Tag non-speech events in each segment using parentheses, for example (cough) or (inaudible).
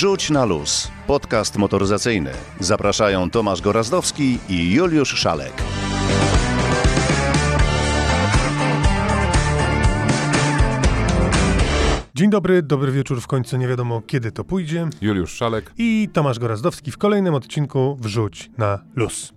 Wrzuć na luz. Podcast motoryzacyjny. Zapraszają Tomasz Gorazdowski i Juliusz Szalek. Dzień dobry, dobry wieczór w końcu, nie wiadomo kiedy to pójdzie. Juliusz Szalek. I Tomasz Gorazdowski w kolejnym odcinku Wrzuć na luz.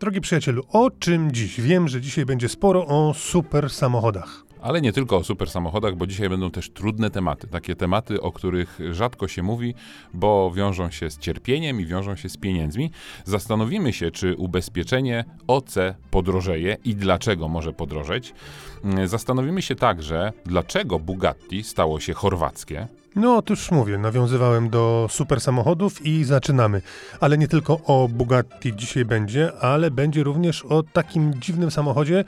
Drogi przyjacielu, o czym dziś? Wiem, że dzisiaj będzie sporo o super samochodach. Ale nie tylko o super samochodach, bo dzisiaj będą też trudne tematy. Takie tematy, o których rzadko się mówi, bo wiążą się z cierpieniem i wiążą się z pieniędzmi. Zastanowimy się, czy ubezpieczenie OC podrożeje i dlaczego może podrożeć. Mm, zastanowimy się także, dlaczego Bugatti stało się chorwackie. No, otóż mówię, nawiązywałem do super samochodów i zaczynamy. Ale nie tylko o Bugatti dzisiaj będzie, ale będzie również o takim dziwnym samochodzie,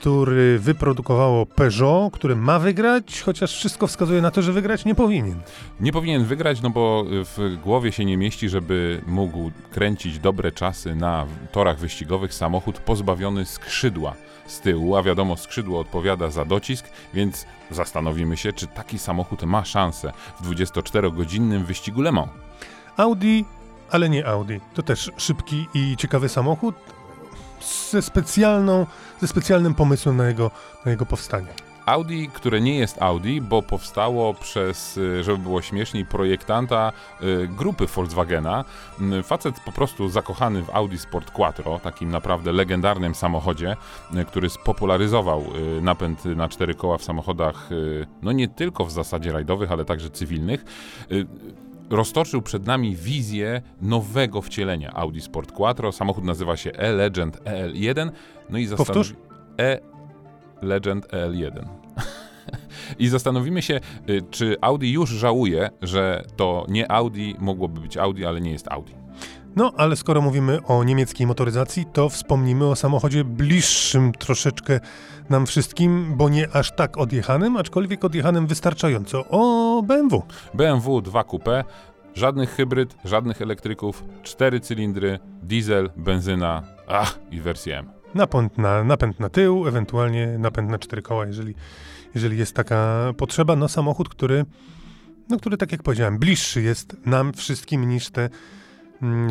który wyprodukowało Peugeot, który ma wygrać, chociaż wszystko wskazuje na to, że wygrać nie powinien. Nie powinien wygrać, no bo w głowie się nie mieści, żeby mógł kręcić dobre czasy na torach wyścigowych samochód pozbawiony skrzydła z tyłu, a wiadomo, skrzydło odpowiada za docisk, więc zastanowimy się, czy taki samochód ma szansę w 24-godzinnym wyścigu Le Mans. Audi, ale nie Audi. To też szybki i ciekawy samochód ze specjalną, ze specjalnym pomysłem na jego, na jego powstanie. Audi, które nie jest Audi, bo powstało przez, y, żeby było śmieszniej, projektanta y, grupy Volkswagena. Y, facet po prostu zakochany w Audi Sport Quattro, takim naprawdę legendarnym samochodzie, który spopularyzował napęd na cztery koła w samochodach, no nie tylko w zasadzie rajdowych, ale także cywilnych roztoczył przed nami wizję nowego wcielenia Audi Sport Quattro. Samochód nazywa się E-Legend EL1. No i Powtórz? E-Legend EL1. (laughs) I zastanowimy się, y, czy Audi już żałuje, że to nie Audi, mogłoby być Audi, ale nie jest Audi. No, ale skoro mówimy o niemieckiej motoryzacji, to wspomnimy o samochodzie bliższym troszeczkę nam wszystkim, bo nie aż tak odjechanym, aczkolwiek odjechanym wystarczająco. O BMW. BMW 2 Coupe, żadnych hybryd, żadnych elektryków, cztery cylindry, diesel, benzyna, ach i wersja M. Napęd na, napęd na tył, ewentualnie napęd na cztery koła, jeżeli, jeżeli jest taka potrzeba. No samochód, który, no, który tak jak powiedziałem, bliższy jest nam wszystkim niż te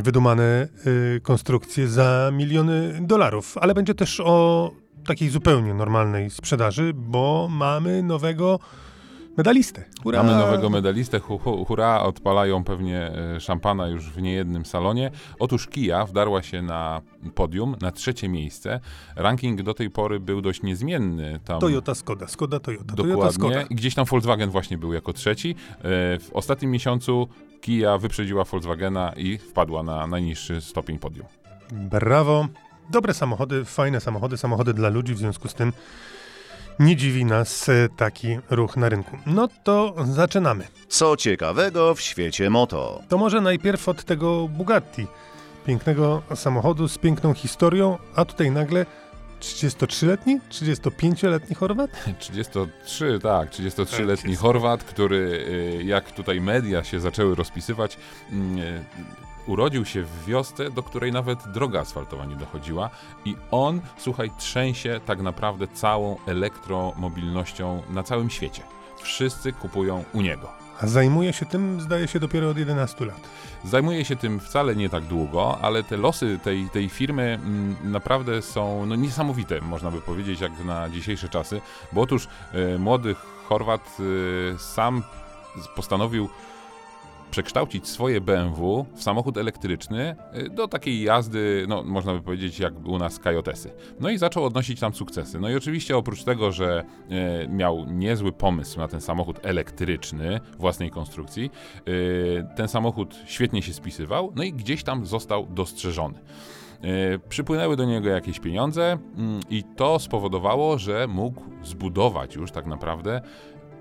wydumane y, konstrukcje za miliony dolarów. Ale będzie też o takiej zupełnie normalnej sprzedaży, bo mamy nowego medalistę. Hurra! Mamy nowego medalistę, hu, hu, hurra, odpalają pewnie e, szampana już w niejednym salonie. Otóż Kia wdarła się na podium, na trzecie miejsce. Ranking do tej pory był dość niezmienny. Tam Toyota, Skoda, Skoda, Toyota, Dokładnie. Toyota, Skoda. I gdzieś tam Volkswagen właśnie był jako trzeci. E, w ostatnim miesiącu Kia wyprzedziła Volkswagena i wpadła na najniższy stopień podium. Brawo. Dobre samochody, fajne samochody, samochody dla ludzi, w związku z tym nie dziwi nas e, taki ruch na rynku. No to zaczynamy. Co ciekawego w świecie moto? To może najpierw od tego Bugatti. Pięknego samochodu z piękną historią, a tutaj nagle 33-letni, 35-letni Chorwat? (laughs) 33, tak, 33-letni Chorwat, który e, jak tutaj media się zaczęły rozpisywać, mm, e, urodził się w wiosce, do której nawet droga asfaltowa nie dochodziła i on, słuchaj, trzęsie tak naprawdę całą elektromobilnością na całym świecie. Wszyscy kupują u niego. A zajmuje się tym, zdaje się, dopiero od 11 lat. Zajmuje się tym wcale nie tak długo, ale te losy tej, tej firmy m, mm, naprawdę są no, niesamowite, można by powiedzieć, jak na dzisiejsze czasy, bo otóż y, młody Chorwat y, sam postanowił przekształcić swoje BMW w samochód elektryczny y, do takiej jazdy, no można by powiedzieć jak u nas Kajotesy. No i zaczął odnosić tam sukcesy. No i oczywiście oprócz tego, że y, miał niezły pomysł na ten samochód elektryczny własnej konstrukcji, y, ten samochód świetnie się spisywał, no i gdzieś tam został dostrzeżony. Przypłynęły do niego jakieś pieniądze mm, i to spowodowało, że mógł zbudować już tak naprawdę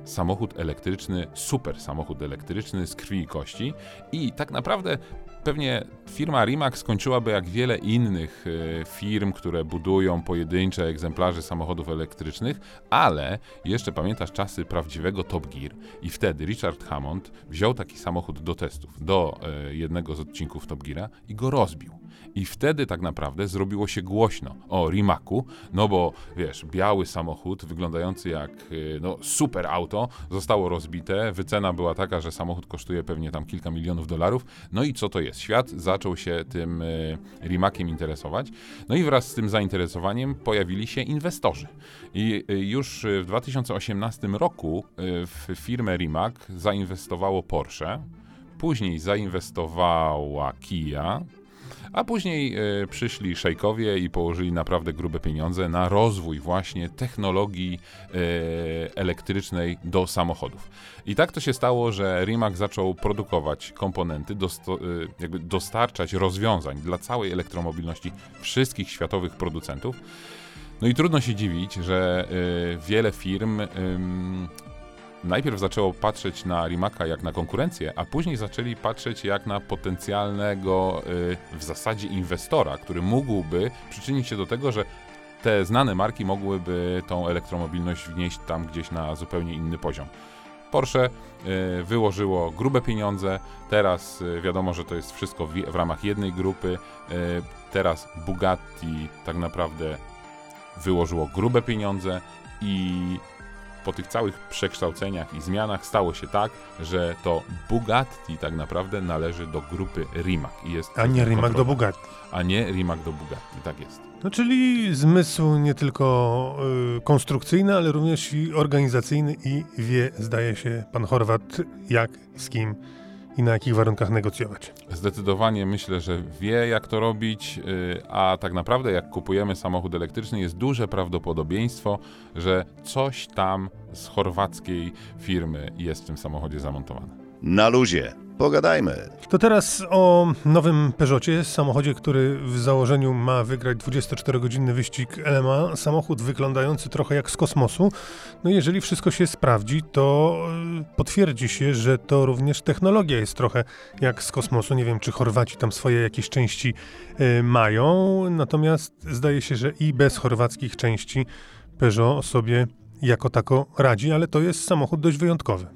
samochód elektryczny, super samochód elektryczny z krwi i kości i tak naprawdę pewnie firma Rimac skończyłaby jak wiele innych e, firm, które budują pojedyncze egzemplarze samochodów elektrycznych, ale jeszcze pamiętasz czasy prawdziwego Top Gear i wtedy Richard Hammond wziął taki samochód do testów, do e, jednego z odcinków Top Geara i go rozbił. I wtedy tak naprawdę zrobiło się głośno o Rimacu, no bo wiesz, biały samochód wyglądający jak y, no, super auto zostało rozbite. Wycena była taka, że samochód kosztuje pewnie tam kilka milionów dolarów. No i co to jest? Świat zaczął się tym y, Rimaciem interesować. No i wraz z tym zainteresowaniem pojawili się inwestorzy. I y, już w 2018 roku w firmę Rimac zainwestowało Porsche. Później zainwestowała Kia, a później e, przyszli szejkowie i położyli naprawdę grube pieniądze na rozwój właśnie technologii e, elektrycznej do samochodów. I tak to się stało, że Rimac zaczął produkować komponenty, dosto, e, jakby dostarczać rozwiązań dla całej elektromobilności wszystkich światowych producentów. No i trudno się dziwić, że y, wiele firm y, najpierw zaczęło patrzeć na Rimaka jak na konkurencję, a później zaczęli patrzeć jak na potencjalnego y, w zasadzie inwestora, który mógłby przyczynić się do tego, że te znane marki mogłyby tą elektromobilność wnieść tam gdzieś na zupełnie inny poziom. Porsche y, wyłożyło grube pieniądze, teraz y, wiadomo, że to jest wszystko w, w ramach jednej grupy, teraz Bugatti tak naprawdę wyłożyło grube pieniądze i po tych całych przekształceniach i zmianach stało się tak, że to Bugatti tak naprawdę należy do grupy Rimac. I jest a nie Rimac do Bugatti. A nie Rimac do Bugatti, tak jest. No czyli zmysł nie tylko y, konstrukcyjny, ale również i organizacyjny i wie, zdaje się, pan Chorwat, jak, z kim i na jakich warunkach negocjować. Zdecydowanie myślę, że wie jak to robić, y, a tak naprawdę jak kupujemy samochód elektryczny jest duże prawdopodobieństwo, że coś tam z chorwackiej firmy jest w tym samochodzie zamontowane. Na luzie. Pogadajmy. To teraz o nowym Peugeotie, samochodzie, który w założeniu ma wygrać 24-godzinny wyścig LMA. Samochód wyglądający trochę jak z kosmosu. No jeżeli wszystko się sprawdzi, to e, potwierdzi się, że to również technologia jest trochę jak z kosmosu. Nie wiem, czy Chorwaci tam swoje jakieś części y, mają, natomiast zdaje się, że i bez chorwackich części Peugeot sobie jako tako radzi, ale to jest samochód dość wyjątkowy.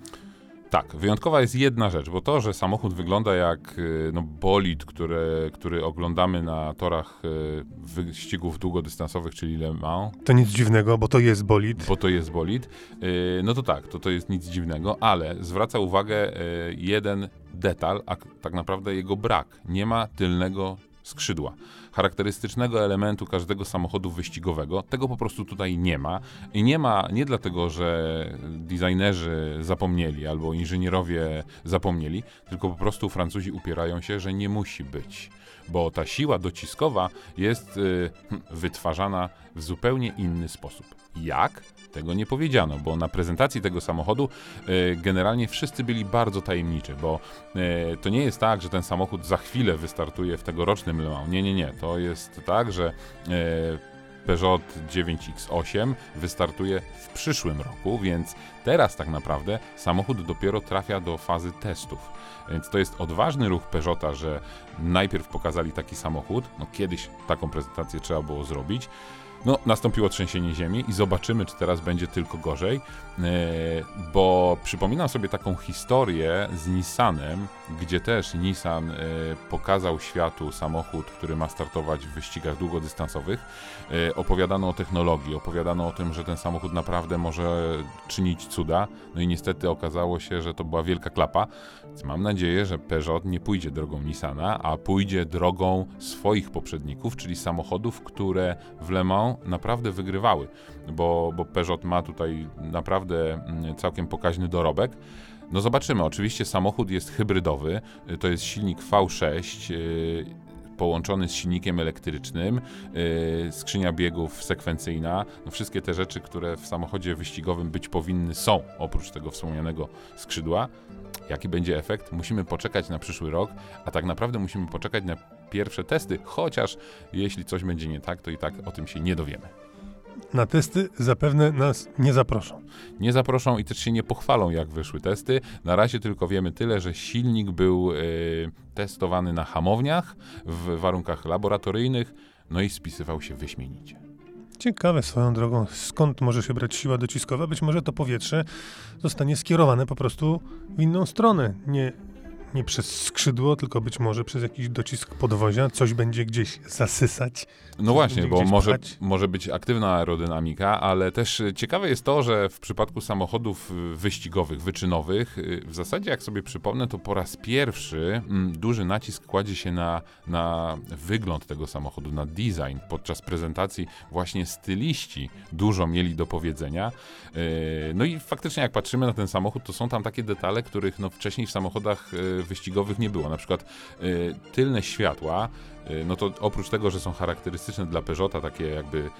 Tak, wyjątkowa jest jedna rzecz, bo to, że samochód wygląda jak y, no, bolid, który, który oglądamy na torach y, wyścigów długodystansowych, czyli Le Mans. To nic dziwnego, bo to jest bolid. Bo to jest bolid. Y, no to tak, to, to jest nic dziwnego, ale zwraca uwagę jeden detal, a tak naprawdę jego brak. Nie ma tylnego skrzydła. Charakterystycznego elementu każdego samochodu wyścigowego, tego po prostu tutaj nie ma. I nie ma nie dlatego, że designerzy zapomnieli albo inżynierowie zapomnieli, tylko po prostu Francuzi upierają się, że nie musi być. Bo ta siła dociskowa jest y, hm, wytwarzana w zupełnie inny sposób. Jak? Tego nie powiedziano, bo na prezentacji tego samochodu e, generalnie wszyscy byli bardzo tajemniczy, bo e, to nie jest tak, że ten samochód za chwilę wystartuje w tegorocznym Le Mans. Nie, nie, nie. To jest tak, że e, Peugeot 9X8 wystartuje w przyszłym roku, więc teraz tak naprawdę samochód dopiero trafia do fazy testów. Więc to jest odważny ruch Peugeota, że najpierw pokazali taki samochód, no kiedyś taką prezentację trzeba było zrobić, no, nastąpiło trzęsienie ziemi i zobaczymy, czy teraz będzie tylko gorzej, e, bo przypominam sobie taką historię z Nissanem, gdzie też Nissan e, pokazał światu samochód, który ma startować w wyścigach długodystansowych. E, opowiadano o technologii, opowiadano o tym, że ten samochód naprawdę może czynić cuda, no i niestety okazało się, że to była wielka klapa, mam nadzieję, że Peugeot nie pójdzie drogą Nissana, a pójdzie drogą swoich poprzedników, czyli samochodów, które w Le Mans naprawdę wygrywały, bo, bo Peugeot ma tutaj naprawdę mm, całkiem pokaźny dorobek. No zobaczymy, oczywiście samochód jest hybrydowy, to jest silnik V6 yy, połączony z silnikiem elektrycznym, yy, skrzynia biegów sekwencyjna, no wszystkie te rzeczy, które w samochodzie wyścigowym być powinny są, oprócz tego wspomnianego skrzydła. Jaki będzie efekt? Musimy poczekać na przyszły rok, a tak naprawdę musimy poczekać na pierwsze testy, chociaż jeśli coś będzie nie tak, to i tak o tym się nie dowiemy. na testy zapewne nas nie zaproszą. Nie zaproszą i też się nie pochwalą, jak wyszły testy. Na razie tylko wiemy tyle, że silnik był y, testowany na hamowniach w warunkach laboratoryjnych, no i spisywał się wyśmienicie. Ciekawe swoją drogą, skąd może się brać siła dociskowa? Być może to powietrze zostanie skierowane po prostu w inną stronę. Nie nie przez skrzydło, tylko być może przez jakiś docisk podwozia, coś będzie gdzieś zasysać. No właśnie, bo może, może być aktywna aerodynamika, ale też ciekawe jest to, że w przypadku samochodów wyścigowych, wyczynowych, y, w zasadzie jak sobie przypomnę, to po raz pierwszy mm, duży nacisk kładzie się na, na wygląd tego samochodu, na design. Podczas prezentacji właśnie styliści dużo mieli do powiedzenia. No i faktycznie jak patrzymy na ten samochód, to są tam takie detale, których no wcześniej w samochodach wyścigowych nie było. Na przykład y, tylne światła, y, no to oprócz tego, że są charakterystyczne dla Peugeota, takie jakby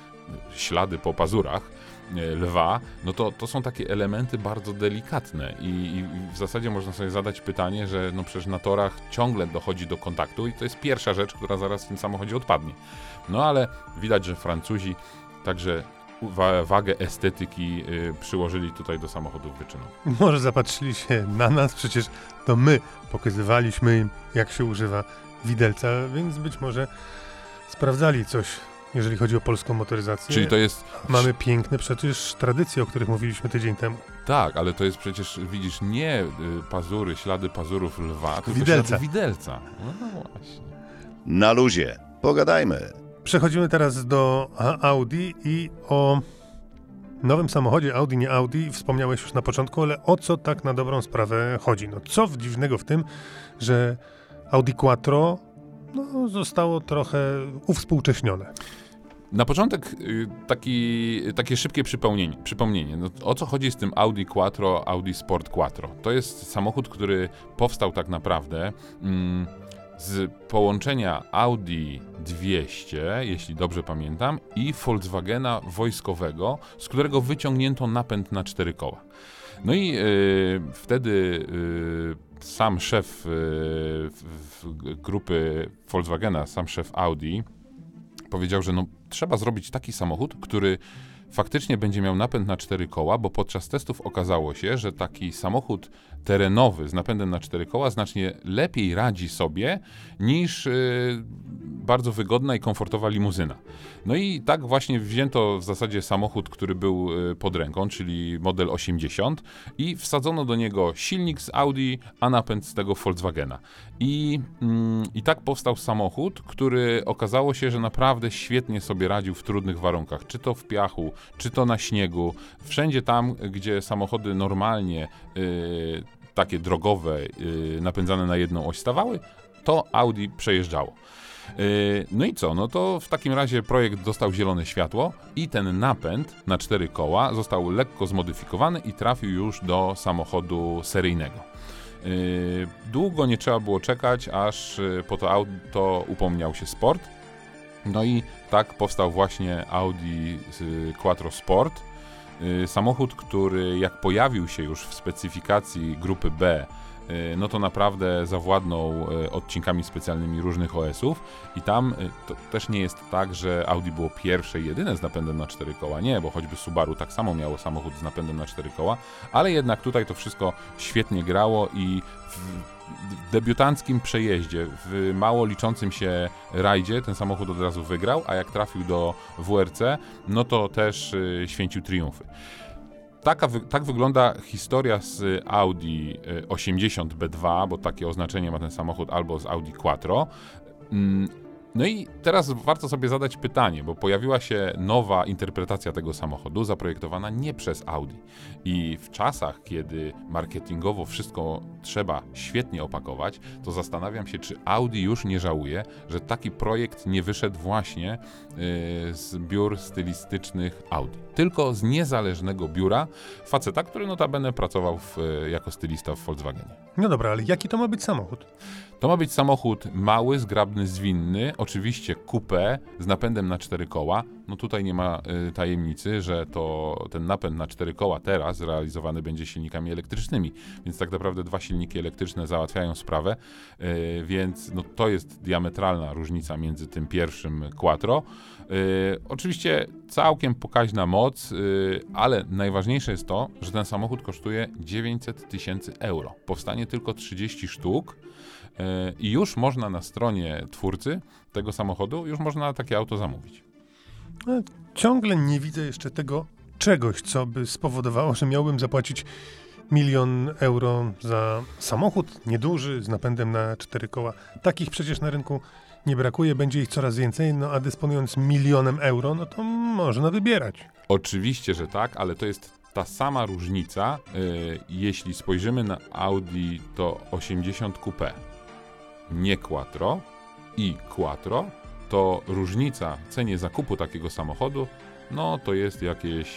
ślady po pazurach, y, lwa, no to, to są takie elementy bardzo delikatne I, i, w zasadzie można sobie zadać pytanie, że no przecież na torach ciągle dochodzi do kontaktu i to jest pierwsza rzecz, która zaraz w tym samochodzie odpadnie. No ale widać, że Francuzi także wagę estetyki y, przyłożyli tutaj do samochodów wyczynowych. (laughs) Może zapatrzyli się na nas, przecież to my pokazywaliśmy im, jak się używa widelca, więc być może sprawdzali coś, jeżeli chodzi o polską motoryzację. Czyli to jest... Mamy piękne przecież tradycje, o których mówiliśmy tydzień temu. Tak, ale to jest przecież, widzisz, nie y, pazury, ślady pazurów lwa, tylko widelca. ślady widelca. No właśnie. Na luzie. Pogadajmy. Przechodzimy teraz do Audi i o nowym samochodzie Audi, nie Audi, wspomniałeś już na początku, ale o co tak na dobrą sprawę chodzi? No co dziwnego w tym, że Audi Quattro no, zostało trochę uwspółcześnione? Na początek y, taki, takie szybkie przypomnienie. przypomnienie. No, o co chodzi z tym Audi Quattro, Audi Sport Quattro? To jest samochód, który powstał tak naprawdę... Mm, z połączenia Audi 200, jeśli dobrze pamiętam, i Volkswagena wojskowego, z którego wyciągnięto napęd na cztery koła. No i y, wtedy y, sam szef y, grupy Volkswagena, sam szef Audi, powiedział, że no, trzeba zrobić taki samochód, który faktycznie będzie miał napęd na cztery koła, bo podczas testów okazało się, że taki samochód terenowy z napędem na cztery koła znacznie lepiej radzi sobie niż yy, bardzo wygodna i komfortowa limuzyna. No i tak właśnie wzięto w zasadzie samochód, który był yy, pod ręką, czyli model 80 i wsadzono do niego silnik z Audi, a napęd z tego Volkswagena. I, yy, I tak powstał samochód, który okazało się, że naprawdę świetnie sobie radził w trudnych warunkach, czy to w piachu, czy to na śniegu, wszędzie tam, gdzie samochody normalnie yy, takie drogowe, yy, napędzane na jedną oś stawały, to Audi przejeżdżało. Yy, no i co? No to w takim razie projekt dostał zielone światło i ten napęd na cztery koła został lekko zmodyfikowany i trafił już do samochodu seryjnego. Yy, długo nie trzeba było czekać, aż po to auto upomniał się sport. No i tak powstał właśnie Audi Quattro Sport, Y, samochód, który jak pojawił się już w specyfikacji grupy B, y, no to naprawdę zawładnął y, odcinkami specjalnymi różnych OS-ów i tam to też nie jest tak, że Audi było pierwsze i jedyne z napędem na cztery koła, nie, bo choćby Subaru tak samo miało samochód z napędem na cztery koła, ale jednak tutaj to wszystko świetnie grało i w debiutanckim przejeździe, w mało liczącym się rajdzie ten samochód od razu wygrał, a jak trafił do WRC, no to też y, święcił triumfy. Taka, tak wygląda historia z Audi 80 B2, bo takie oznaczenie ma ten samochód, albo z Audi Quattro. No i teraz warto sobie zadać pytanie, bo pojawiła się nowa interpretacja tego samochodu, zaprojektowana nie przez Audi. I w czasach, kiedy marketingowo wszystko trzeba świetnie opakować, to zastanawiam się, czy Audi już nie żałuje, że taki projekt nie wyszedł właśnie yy, z biur stylistycznych Audi, tylko z niezależnego biura faceta, który notabene pracował w, jako stylista w Volkswagenie. No dobra, ale jaki to ma być samochód? To ma być samochód mały, zgrabny, zwinny, oczywiście coupé z napędem na cztery koła. No tutaj nie ma y, tajemnicy, że to ten napęd na cztery koła teraz realizowany będzie silnikami elektrycznymi, więc tak naprawdę dwa silniki elektryczne załatwiają sprawę, y, więc no, to jest diametralna różnica między tym pierwszym Quattro. Y, oczywiście całkiem pokaźna moc, y, ale najważniejsze jest to, że ten samochód kosztuje 900 tysięcy euro. Powstanie tylko 30 sztuk. Y, I już można na stronie twórcy tego samochodu, już można takie auto zamówić. Ciągle nie widzę jeszcze tego czegoś, co by spowodowało, że miałbym zapłacić milion euro za samochód nieduży z napędem na cztery koła. Takich przecież na rynku nie brakuje, będzie ich coraz więcej, no a dysponując milionem euro, no to można wybierać. Oczywiście, że tak, ale to jest ta sama różnica, y, jeśli spojrzymy na Audi to 80 Coupé, nie Quattro i Quattro, to różnica w cenie zakupu takiego samochodu, no to jest jakieś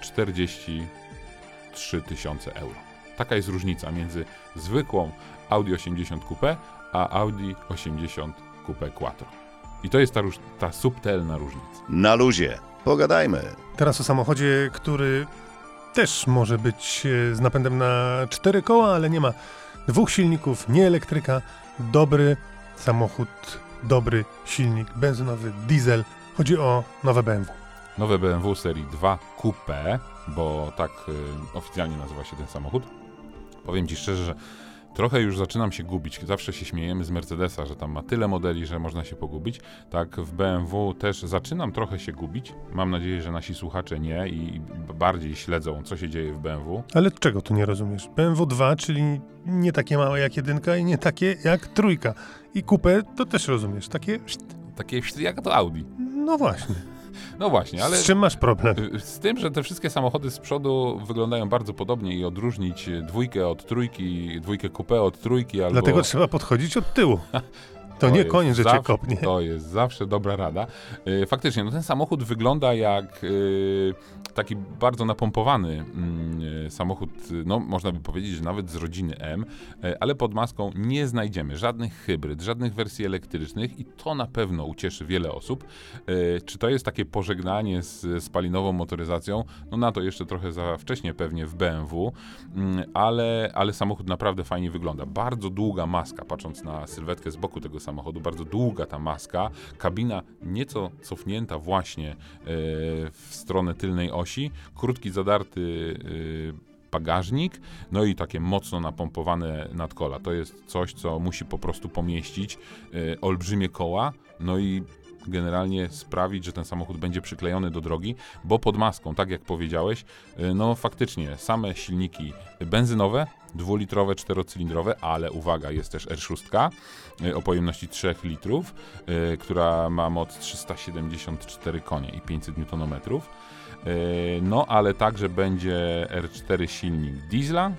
43 tysiące euro. Taka jest różnica między zwykłą Audi 80 Coupé a Audi 80 Coupé Quattro. I to jest ta, róż- ta subtelna różnica. Na luzie. Pogadajmy. Teraz o samochodzie, który też może być e, z napędem na cztery koła, ale nie ma dwóch silników, nie elektryka. Dobry samochód, dobry silnik benzynowy, diesel. Chodzi o nowe BMW. nowe BMW serii 2 Coupe, bo tak y, oficjalnie nazywa się ten samochód. Powiem Ci szczerze, że trochę już zaczynam się gubić. Zawsze się śmiejemy z Mercedesa, że tam ma tyle modeli, że można się pogubić. Tak w BMW też zaczynam trochę się gubić. Mam nadzieję, że nasi słuchacze nie i bardziej śledzą, co się dzieje w BMW. Ale czego tu nie rozumiesz? BMW 2, czyli nie takie małe jak jedynka i nie takie jak trójka. I kupę to też rozumiesz. Takie, Takie jak to Audi. no właśnie. No właśnie, ale... Z czym masz problem? Y, Z tym, że te wszystkie samochody z przodu wyglądają bardzo podobnie i odróżnić dwójkę od trójki, dwójkę coupé od trójki albo... Dlatego trzeba podchodzić od tyłu. (laughs) To, nie jest koniec, że cię kopnie. To jest zawsze dobra rada. Y, Faktycznie, no ten samochód wygląda jak taki bardzo napompowany mm, y, samochód, y, no można by powiedzieć, że nawet z rodziny M, y, ale pod maską nie znajdziemy żadnych hybryd, żadnych wersji elektrycznych i to na pewno ucieszy wiele osób. Czy to jest takie pożegnanie z spalinową motoryzacją? No na to jeszcze trochę za wcześnie pewnie w BMW, mm, ale, ale samochód naprawdę fajnie wygląda. Bardzo długa maska, patrząc na sylwetkę z boku tego samochodu, bardzo długa ta maska, kabina nieco cofnięta właśnie e, w stronę tylnej osi, krótki zadarty e, bagażnik, no i takie mocno napompowane nadkola. To jest coś, co musi po prostu pomieścić e, olbrzymie koła, no i generalnie sprawić, że ten samochód będzie przyklejony do drogi, bo pod maską, tak jak powiedziałeś, y, no faktycznie same silniki benzynowe, dwulitrowe, czterocylindrowe, ale uwaga, jest też R6 y, o pojemności 3 litrów, y, która ma moc 374 konie i 500 Nm. No ale także będzie R4 silnik diesla,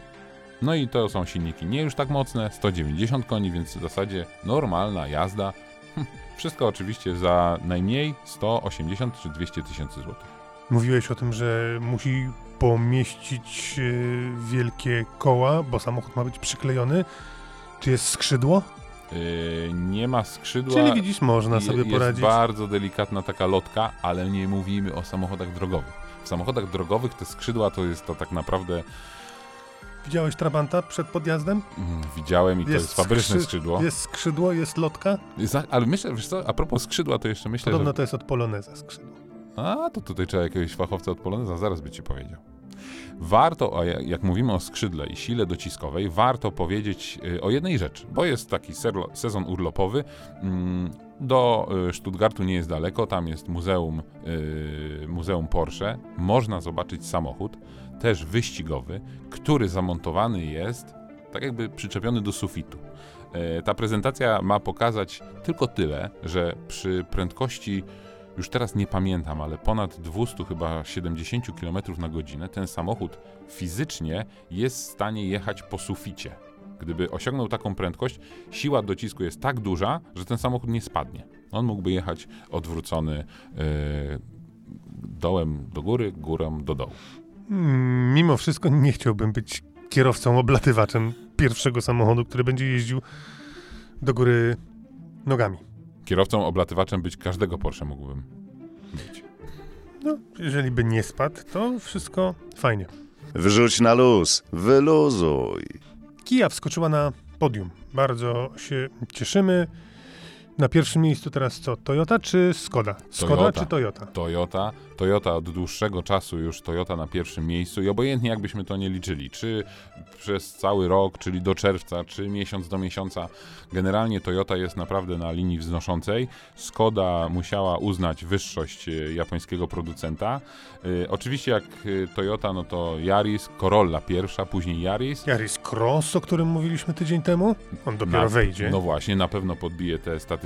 no i to są silniki nie już tak mocne, 190 koni, więc w zasadzie normalna jazda. Hm, Wszystko oczywiście za najmniej 180 czy 200 tysięcy złotych. Mówiłeś o tym, że musi pomieścić e, wielkie koła, bo samochód ma być przyklejony. Czy jest skrzydło? Yy, nie ma skrzydła. Czyli widzisz, można sobie jest poradzić. bardzo delikatna taka lotka, ale nie mówimy o samochodach drogowych. W samochodach drogowych te skrzydła to jest to tak naprawdę Widziałeś Trabanta przed podjazdem? mm, widziałem i to jest fabryczne skrzy- skrzydło. Jest skrzydło, jest lotka. Za- ale myślę, wiesz co, a propos skrzydła, to jeszcze myślę, Podobno że... to jest od Poloneza skrzydło. A, to tutaj trzeba jakiegoś fachowca od Poloneza, zaraz by ci powiedział. Warto, a ja- jak mówimy o skrzydle i sile dociskowej, warto powiedzieć y, o jednej rzeczy, bo jest taki sezon urlopowy. mm, Do y, Stuttgartu nie jest daleko, tam jest muzeum, y, muzeum Porsche. Można zobaczyć samochód, też wyścigowy, który zamontowany jest tak jakby przyczepiony do sufitu. E, Ta prezentacja ma pokazać tylko tyle, że przy prędkości już teraz nie pamiętam, ale ponad 200 chyba 70 km na godzinę ten samochód fizycznie jest w stanie jechać po suficie. Gdyby osiągnął taką prędkość, siła docisku jest tak duża, że ten samochód nie spadnie. On mógłby jechać odwrócony e, dołem do góry, górą do dołu. Mm, Mimo wszystko nie chciałbym być kierowcą oblatywaczem pierwszego samochodu, który będzie jeździł do góry nogami. Kierowcą oblatywaczem być każdego Porsche mógłbym być. No, jeżeli by nie spadł, to wszystko fajnie. Wrzuć na luz, wyluzuj. Kia wskoczyła na podium. Bardzo się cieszymy. Na pierwszym miejscu teraz co? Toyota czy Skoda? Skoda Toyota. czy Toyota? Toyota. Toyota od dłuższego czasu już Toyota na pierwszym miejscu i obojętnie jakbyśmy to nie liczyli, czy przez cały rok, czyli do czerwca, czy miesiąc do miesiąca, generalnie Toyota jest naprawdę na linii wznoszącej. Skoda musiała uznać wyższość e, japońskiego producenta. E, oczywiście jak e, Toyota, no to Yaris, Corolla pierwsza, później Yaris. Yaris Cross, o którym mówiliśmy tydzień temu? On dopiero Na- wejdzie. No właśnie, na pewno podbije te statystyki.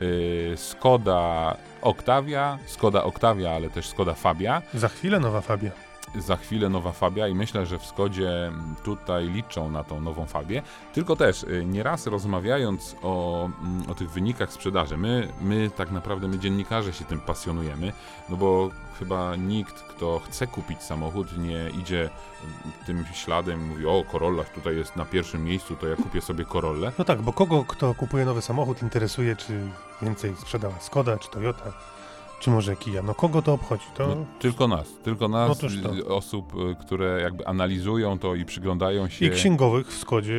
Yy, Skoda Octavia, Skoda Octavia, ale też Skoda Fabia. Za chwilę nowa Fabia. Za chwilę nowa Fabia i myślę, że w Skodzie mm, tutaj liczą na tą nową Fabię. Tylko też y, nieraz rozmawiając o, mm, o tych wynikach sprzedaży, my, my tak naprawdę, my dziennikarze się tym pasjonujemy, no bo chyba nikt, kto chce kupić samochód, nie idzie mm, tym śladem i mówi, o Corolla tutaj jest na pierwszym miejscu, to ja kupię sobie Corollę. No tak, bo kogo, kto kupuje nowy samochód, interesuje, czy więcej sprzedała Skoda, czy Toyota, czy może Kia. No kogo to obchodzi? To No, tylko nas, tylko nas, to. y, osób, y, które jakby analizują to i przyglądają się. i księgowych w Skodzie.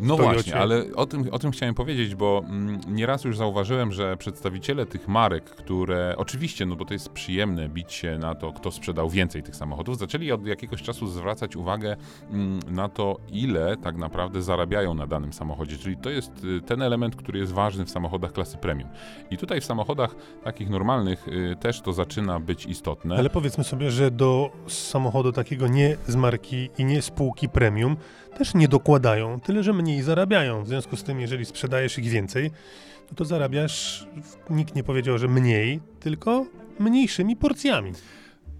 No Toyocie. właśnie, ale o tym, o tym chciałem powiedzieć, bo mm, nieraz już zauważyłem, że przedstawiciele tych marek, które oczywiście, no bo to jest przyjemne bić się na to, kto sprzedał więcej tych samochodów, zaczęli od jakiegoś czasu zwracać uwagę mm, na to, ile tak naprawdę zarabiają na danym samochodzie. Czyli to jest y, ten element, który jest ważny w samochodach klasy premium. I tutaj w samochodach takich normalnych też to zaczyna być istotne. Ale powiedzmy sobie, że do samochodu takiego nie z marki i nie spółki premium też nie dokładają, tyle że mniej zarabiają. W związku z tym, jeżeli sprzedajesz ich więcej, no to zarabiasz, nikt nie powiedział, że mniej, tylko mniejszymi porcjami.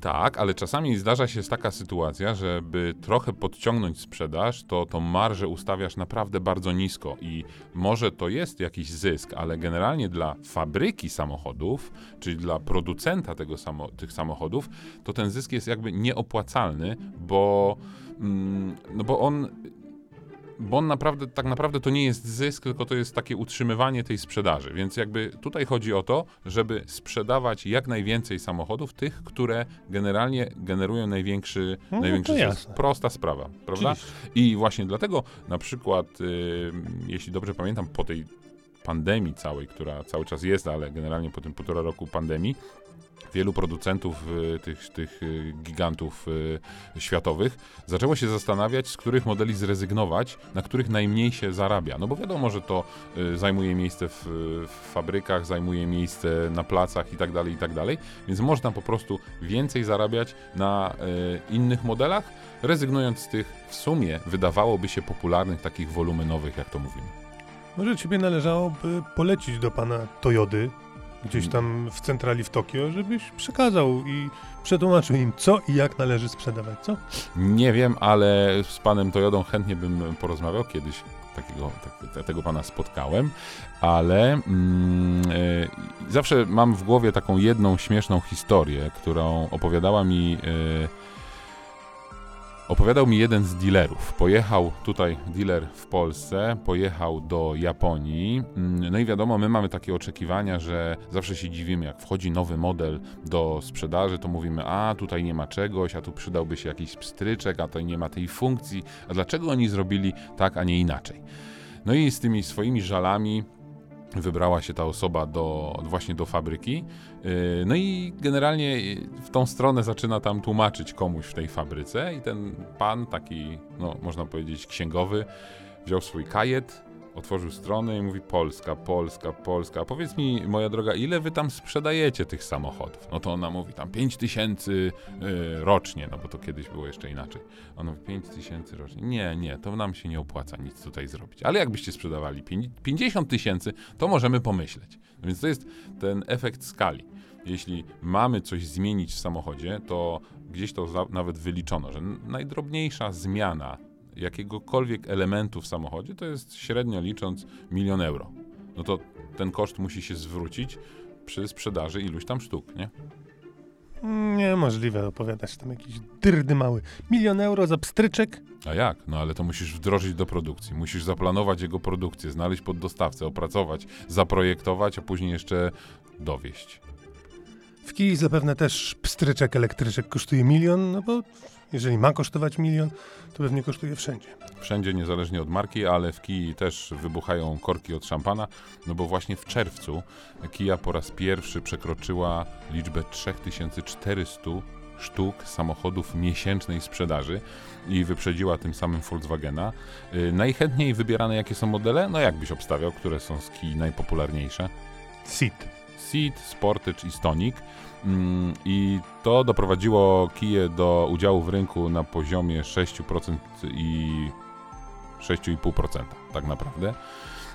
Tak, ale czasami zdarza się taka sytuacja, żeby trochę podciągnąć sprzedaż, to tą marżę ustawiasz naprawdę bardzo nisko i może to jest jakiś zysk, ale generalnie dla fabryki samochodów, czyli dla producenta tego samo, tych samochodów, to ten zysk jest jakby nieopłacalny, bo, mm, no bo on bo on naprawdę, tak naprawdę to nie jest zysk, tylko to jest takie utrzymywanie tej sprzedaży. Więc jakby tutaj chodzi o to, żeby sprzedawać jak najwięcej samochodów, tych, które generalnie generują największy, No, największy to zysk. Prosta sprawa, prawda? Oczywiście. I właśnie dlatego na przykład, y, jeśli dobrze pamiętam, po tej pandemii całej, która cały czas jest, ale generalnie po tym półtora roku pandemii, wielu producentów y, tych, tych y, gigantów y, światowych zaczęło się zastanawiać, z których modeli zrezygnować, na których najmniej się zarabia. No bo wiadomo, że to zajmuje miejsce w, w fabrykach, zajmuje miejsce na placach i tak dalej, i tak dalej, więc można po prostu więcej zarabiać na innych modelach, rezygnując z tych w sumie wydawałoby się popularnych, takich wolumenowych, jak to mówimy. Może ciebie należałoby polecić do pana Toyody, gdzieś tam w centrali w Tokio, żebyś przekazał i przetłumaczył im, co i jak należy sprzedawać, co? Nie wiem, ale z panem Toyodą chętnie bym porozmawiał kiedyś. Takiego, tak, tego pana spotkałem, ale mm, y, zawsze mam w głowie taką jedną śmieszną historię, którą opowiadała mi. Y, opowiadał mi jeden z dealerów. Pojechał tutaj, dealer w Polsce, pojechał do Japonii. mm, No i wiadomo, my mamy takie oczekiwania, że zawsze się dziwimy, jak wchodzi nowy model do sprzedaży, to mówimy, a tutaj nie ma czegoś, a tu przydałby się jakiś pstryczek, a tutaj nie ma tej funkcji. A dlaczego oni zrobili tak, a nie inaczej? No i z tymi swoimi żalami wybrała się ta osoba do, właśnie do fabryki. Yy, No i generalnie w tą stronę zaczyna tam tłumaczyć komuś w tej fabryce i ten pan, taki, no można powiedzieć księgowy, wziął swój kajet, otworzył stronę i mówi Polska, Polska, Polska. Powiedz mi, moja droga, ile wy tam sprzedajecie tych samochodów? No to ona mówi tam 5 tysięcy y, rocznie, no bo to kiedyś było jeszcze inaczej. Ona mówi 5 tysięcy rocznie. Nie, nie, to nam się nie opłaca nic tutaj zrobić. Ale jakbyście sprzedawali pięć- 50 tysięcy, to możemy pomyśleć. No Więc to jest ten efekt skali. Jeśli mamy coś zmienić w samochodzie, to gdzieś to nawet wyliczono, że najdrobniejsza zmiana jakiegokolwiek elementu w samochodzie to jest średnio licząc milion euro. No to ten koszt musi się zwrócić przy sprzedaży iluś tam sztuk, nie? Niemożliwe opowiadać tam jakiś dyrdy mały. Milion euro za pstryczek? A jak? No ale to musisz wdrożyć do produkcji. Musisz zaplanować jego produkcję, znaleźć poddostawcę, opracować, zaprojektować, a później jeszcze dowieść. W kij zapewne też pstryczek elektryczek kosztuje milion, no bo jeżeli ma kosztować milion, to pewnie kosztuje wszędzie. Wszędzie, niezależnie od marki, ale w Kii też wybuchają korki od szampana, no bo właśnie w czerwcu Kia po raz pierwszy przekroczyła liczbę 3400 sztuk samochodów miesięcznej sprzedaży i wyprzedziła tym samym Volkswagena. Yy, najchętniej wybierane jakie są modele? No jak byś obstawiał, które są z Kii najpopularniejsze? Seat. Seat, Sportage i Stonic. Mm, I to doprowadziło Kiję do udziału w rynku na poziomie 6% i 6,5% tak naprawdę.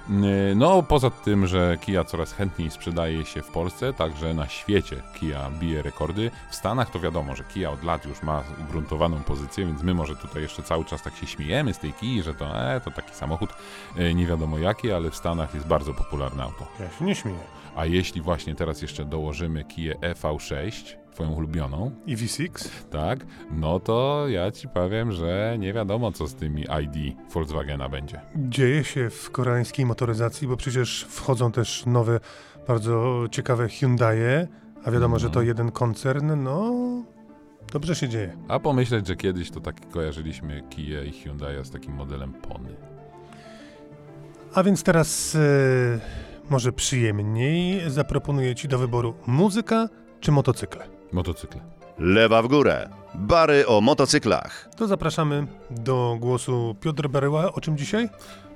Mm, no, poza tym, że Kia coraz chętniej sprzedaje się w Polsce, także na świecie Kia bije rekordy. W Stanach to wiadomo, że Kia od lat już ma ugruntowaną pozycję, więc my może tutaj jeszcze cały czas tak się śmiejemy z tej Kii, że to, e, to taki samochód e, nie wiadomo jaki, ale w Stanach jest bardzo popularne auto. Ja się nie śmieję. A jeśli właśnie teraz jeszcze dołożymy Kiję EV6, twoją ulubioną, I V6? tak, no to ja ci powiem, że nie wiadomo co z tymi ID Volkswagena będzie. Dzieje się w koreańskiej motoryzacji, bo przecież wchodzą też nowe, bardzo ciekawe Hyundai'e, a wiadomo, że to Mhm. jeden koncern, no dobrze się dzieje. A pomyśleć, że kiedyś to tak kojarzyliśmy Kiję i Hyundai z takim modelem Pony. A więc teraz e, może przyjemniej zaproponuję Ci do wyboru muzyka czy motocykle. Motocykle. Lewa w górę. Bary o motocyklach. To zapraszamy do głosu Piotr Baryła. O czym dzisiaj?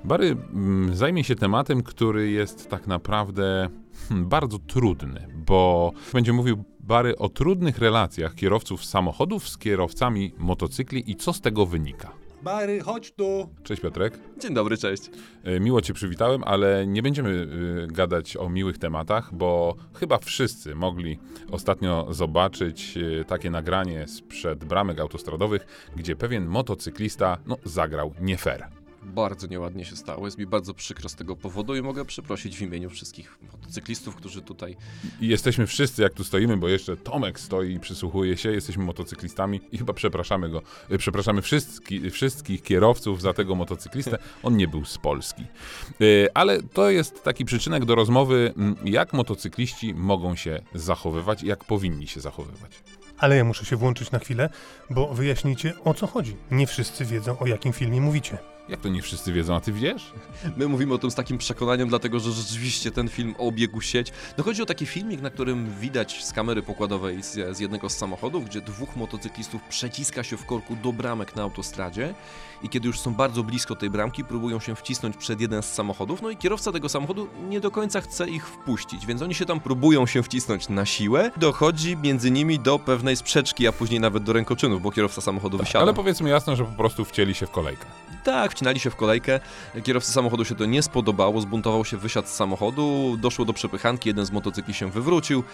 Bary mm, zajmie się tematem, który jest tak naprawdę hmm, bardzo trudny, bo będzie mówił Bary o trudnych relacjach kierowców samochodów z kierowcami motocykli i co z tego wynika. Bary, chodź tu. Cześć Piotrek. Dzień dobry, cześć. E, Miło Cię przywitałem, ale nie będziemy e, gadać o miłych tematach, bo chyba wszyscy mogli ostatnio zobaczyć e, takie nagranie sprzed bramek autostradowych, gdzie pewien motocyklista no, zagrał nie fair. Bardzo nieładnie się stało. Jest mi bardzo przykro z tego powodu i mogę przeprosić w imieniu wszystkich motocyklistów, którzy tutaj. I jesteśmy wszyscy, jak tu stoimy, bo jeszcze Tomek stoi i przysłuchuje się, jesteśmy motocyklistami i chyba przepraszamy go, e, przepraszamy wszystki, wszystkich kierowców za tego motocyklistę. On nie był z Polski. E, Ale to jest taki przyczynek do rozmowy, m, jak motocykliści mogą się zachowywać i jak powinni się zachowywać. Ale ja muszę się włączyć na chwilę, bo wyjaśnijcie o co chodzi. Nie wszyscy wiedzą o jakim filmie mówicie. Jak to nie wszyscy wiedzą, a ty wiesz? My mówimy o tym z takim przekonaniem, dlatego że rzeczywiście ten film obiegł sieć. No chodzi o taki filmik, na którym widać z kamery pokładowej z, z jednego z samochodów, gdzie dwóch motocyklistów przeciska się w korku do bramek na autostradzie i kiedy już są bardzo blisko tej bramki, próbują się wcisnąć przed jeden z samochodów, no i kierowca tego samochodu nie do końca chce ich wpuścić, więc oni się tam próbują się wcisnąć na siłę. Dochodzi między nimi do pewnej sprzeczki, a później nawet do rękoczynów, bo kierowca samochodu wysiada. Ale powiedzmy jasno, że po prostu wcięli się w kolejkę. Tak, wcinali się w kolejkę. Kierowcy samochodu się to nie spodobało, zbuntował się, wysiadł z samochodu, doszło do przepychanki, jeden z motocykli się wywrócił.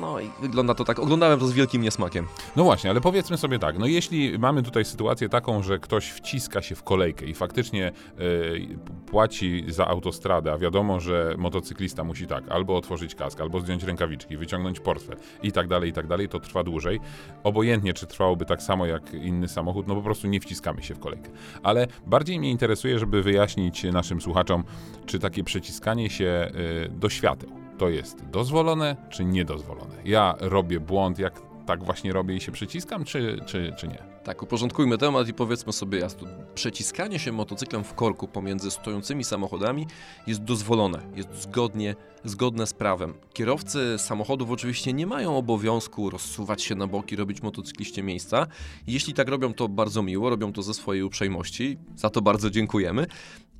No i wygląda to tak. Oglądałem to z wielkim niesmakiem. No właśnie, ale powiedzmy sobie tak, no jeśli mamy tutaj sytuację taką, że ktoś wciska się w kolejkę i faktycznie y, płaci za autostradę, a wiadomo, że motocyklista musi tak, albo otworzyć kask, albo zdjąć rękawiczki, wyciągnąć portfel i tak dalej, i tak dalej, to trwa dłużej. Obojętnie, czy trwałoby tak samo jak inny samochód, no po prostu nie wciskamy się w kolejkę. Ale bardziej mnie interesuje, żeby wyjaśnić naszym słuchaczom, czy takie przeciskanie się y, do świateł to jest dozwolone, czy niedozwolone. Ja robię błąd, jak tak właśnie robię i się przyciskam, czy, czy, czy nie? Tak, uporządkujmy temat i powiedzmy sobie jasno. Przeciskanie się motocyklem w korku pomiędzy stojącymi samochodami jest dozwolone, jest zgodnie, zgodne z prawem. Kierowcy samochodów oczywiście nie mają obowiązku rozsuwać się na boki, robić motocykliście miejsca. Jeśli tak robią, to bardzo miło, robią to ze swojej uprzejmości, za to bardzo dziękujemy.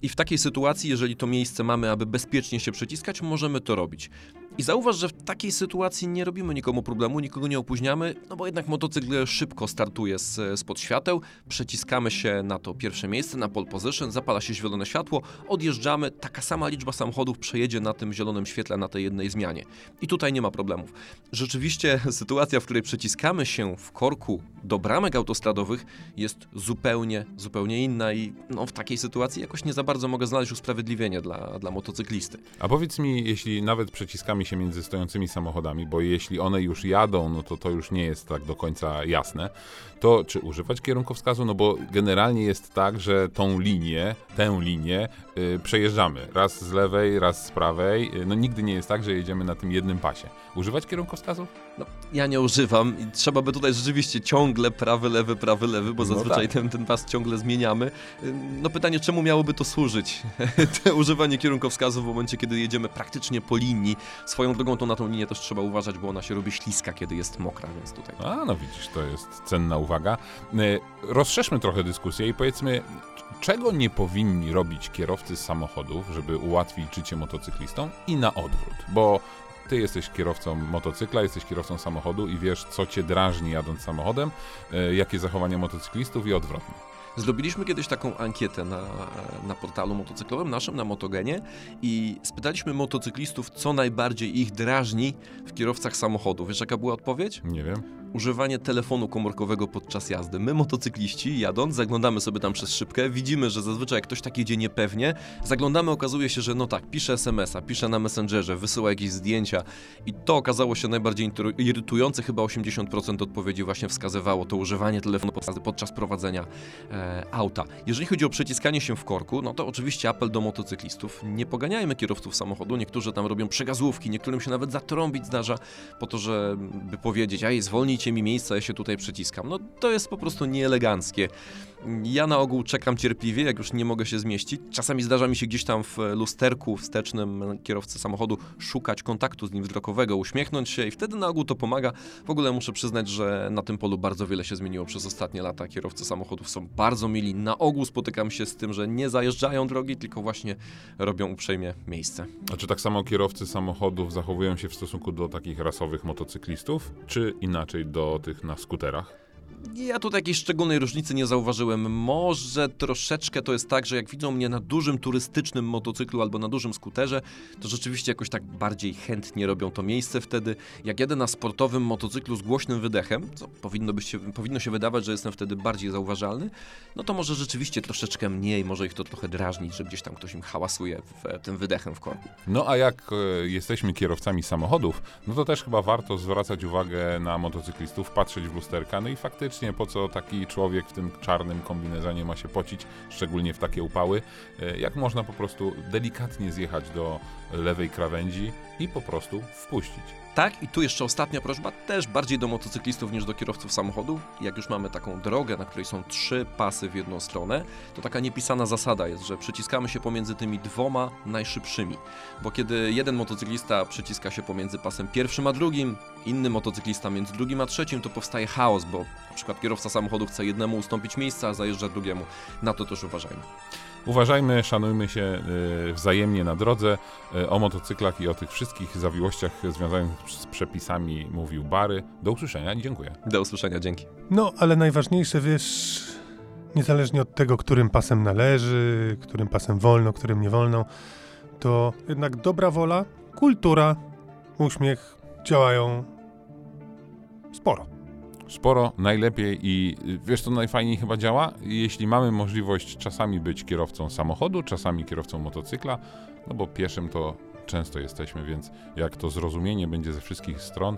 I w takiej sytuacji, jeżeli to miejsce mamy, aby bezpiecznie się przeciskać, możemy to robić. I zauważ, że w takiej sytuacji nie robimy nikomu problemu, nikogo nie opóźniamy, no bo jednak motocykl szybko startuje z, spod świateł, przeciskamy się na to pierwsze miejsce, na pole position, zapala się zielone światło, odjeżdżamy, taka sama liczba samochodów przejedzie na tym zielonym świetle na tej jednej zmianie. I tutaj nie ma problemów. Rzeczywiście (laughs) sytuacja, w której przeciskamy się w korku do bramek autostradowych jest zupełnie, zupełnie inna i no, w takiej sytuacji jakoś nie za bardzo mogę znaleźć usprawiedliwienie dla, dla motocyklisty. A powiedz mi, jeśli nawet przeciskamy się między stojącymi samochodami, bo jeśli one już jadą, no to to już nie jest tak do końca jasne, to czy używać kierunkowskazu? No bo generalnie jest tak, że tą linię, tę linię y, przejeżdżamy. Raz z lewej, raz z prawej. Y, no nigdy nie jest tak, że jedziemy na tym jednym pasie. Używać kierunkowskazów? No, ja nie używam i trzeba by tutaj rzeczywiście ciągle prawy, lewy, prawy, lewy, bo No zazwyczaj tak. ten, ten pas ciągle zmieniamy. Ym, No pytanie, czemu miałoby to służyć? (laughs) Te używanie kierunkowskazu w momencie, kiedy jedziemy praktycznie po linii. Swoją drogą to na tą linię też trzeba uważać, bo ona się robi śliska, kiedy jest mokra, więc tutaj... A, no widzisz, to jest cenna uwaga. Y, Rozszerzmy trochę dyskusję i powiedzmy, czego nie powinni robić kierowcy samochodów, żeby ułatwić życie motocyklistom i na odwrót, bo ty jesteś kierowcą motocykla, jesteś kierowcą samochodu i wiesz, co cię drażni jadąc samochodem, y, jakie zachowania motocyklistów i odwrotnie. Zrobiliśmy kiedyś taką ankietę na, na portalu motocyklowym naszym, na Motogenie i spytaliśmy motocyklistów, co najbardziej ich drażni w kierowcach samochodu. Wiesz, jaka była odpowiedź? Nie wiem. Używanie telefonu komórkowego podczas jazdy. My, motocykliści, jadąc, zaglądamy sobie tam przez szybkę, widzimy, że zazwyczaj jak ktoś tak jedzie niepewnie, zaglądamy, okazuje się, że no tak, pisze SMS-a, pisze na Messengerze, wysyła jakieś zdjęcia i to okazało się najbardziej irytujące, chyba 80% odpowiedzi właśnie wskazywało to używanie telefonu podczas, prowadzenia e, auta. Jeżeli chodzi o przeciskanie się w korku, no to oczywiście apel do motocyklistów, nie poganiajmy kierowców samochodu, niektórzy tam robią przegazówki, niektórym się nawet zatrąbić zdarza po to, że by powiedzieć, ej, zwolnijcie mi miejsce, ja się tutaj przeciskam. No to jest po prostu nieeleganckie. Ja na ogół czekam cierpliwie, jak już nie mogę się zmieścić. Czasami zdarza mi się gdzieś tam w lusterku wstecznym kierowcy samochodu szukać kontaktu z nim wzrokowego, uśmiechnąć się i wtedy na ogół to pomaga. W ogóle muszę przyznać, że na tym polu bardzo wiele się zmieniło przez ostatnie lata. Kierowcy samochodów są bardzo mili. Na ogół spotykam się z tym, że nie zajeżdżają drogi, tylko właśnie robią uprzejmie miejsce. A czy tak samo kierowcy samochodów zachowują się w stosunku do takich rasowych motocyklistów, czy inaczej do tych na skuterach? Ja tutaj jakiejś szczególnej różnicy nie zauważyłem. Może troszeczkę to jest tak, że jak widzą mnie na dużym turystycznym motocyklu albo na dużym skuterze, to rzeczywiście jakoś tak bardziej chętnie robią to miejsce wtedy. Jak jadę na sportowym motocyklu z głośnym wydechem, co powinno, być powinno się wydawać, że jestem wtedy bardziej zauważalny, no to może rzeczywiście troszeczkę mniej, może ich to trochę drażnić, że gdzieś tam ktoś im hałasuje w, tym wydechem w korku. No a jak e, jesteśmy kierowcami samochodów, no to też chyba warto zwracać uwagę na motocyklistów, patrzeć w lusterka, no i faktycznie po co taki człowiek w tym czarnym kombinezonie ma się pocić, szczególnie w takie upały, e, jak można po prostu delikatnie zjechać do lewej krawędzi i po prostu wpuścić. Tak, i tu jeszcze ostatnia prośba, też bardziej do motocyklistów niż do kierowców samochodów. Jak już mamy taką drogę, na której są trzy pasy w jedną stronę, to taka niepisana zasada jest, że przyciskamy się pomiędzy tymi dwoma najszybszymi. Bo kiedy jeden motocyklista przyciska się pomiędzy pasem pierwszym a drugim, inny motocyklista między drugim a trzecim, to powstaje chaos, bo na przykład kierowca samochodu chce jednemu ustąpić miejsca, a zajeżdża drugiemu. Na to też uważajmy. Uważajmy, szanujmy się e, wzajemnie na drodze. E, O motocyklach i o tych wszystkich zawiłościach związanych z przepisami mówił Bary. Do usłyszenia i dziękuję. Do usłyszenia, dzięki. No, ale najważniejsze, wiesz, niezależnie od tego, którym pasem należy, którym pasem wolno, którym nie wolno, to jednak dobra wola, kultura, uśmiech działają sporo. Sporo, najlepiej i wiesz co najfajniej chyba działa? Jeśli mamy możliwość czasami być kierowcą samochodu, czasami kierowcą motocykla, no bo pieszym to często jesteśmy, więc jak to zrozumienie będzie ze wszystkich stron,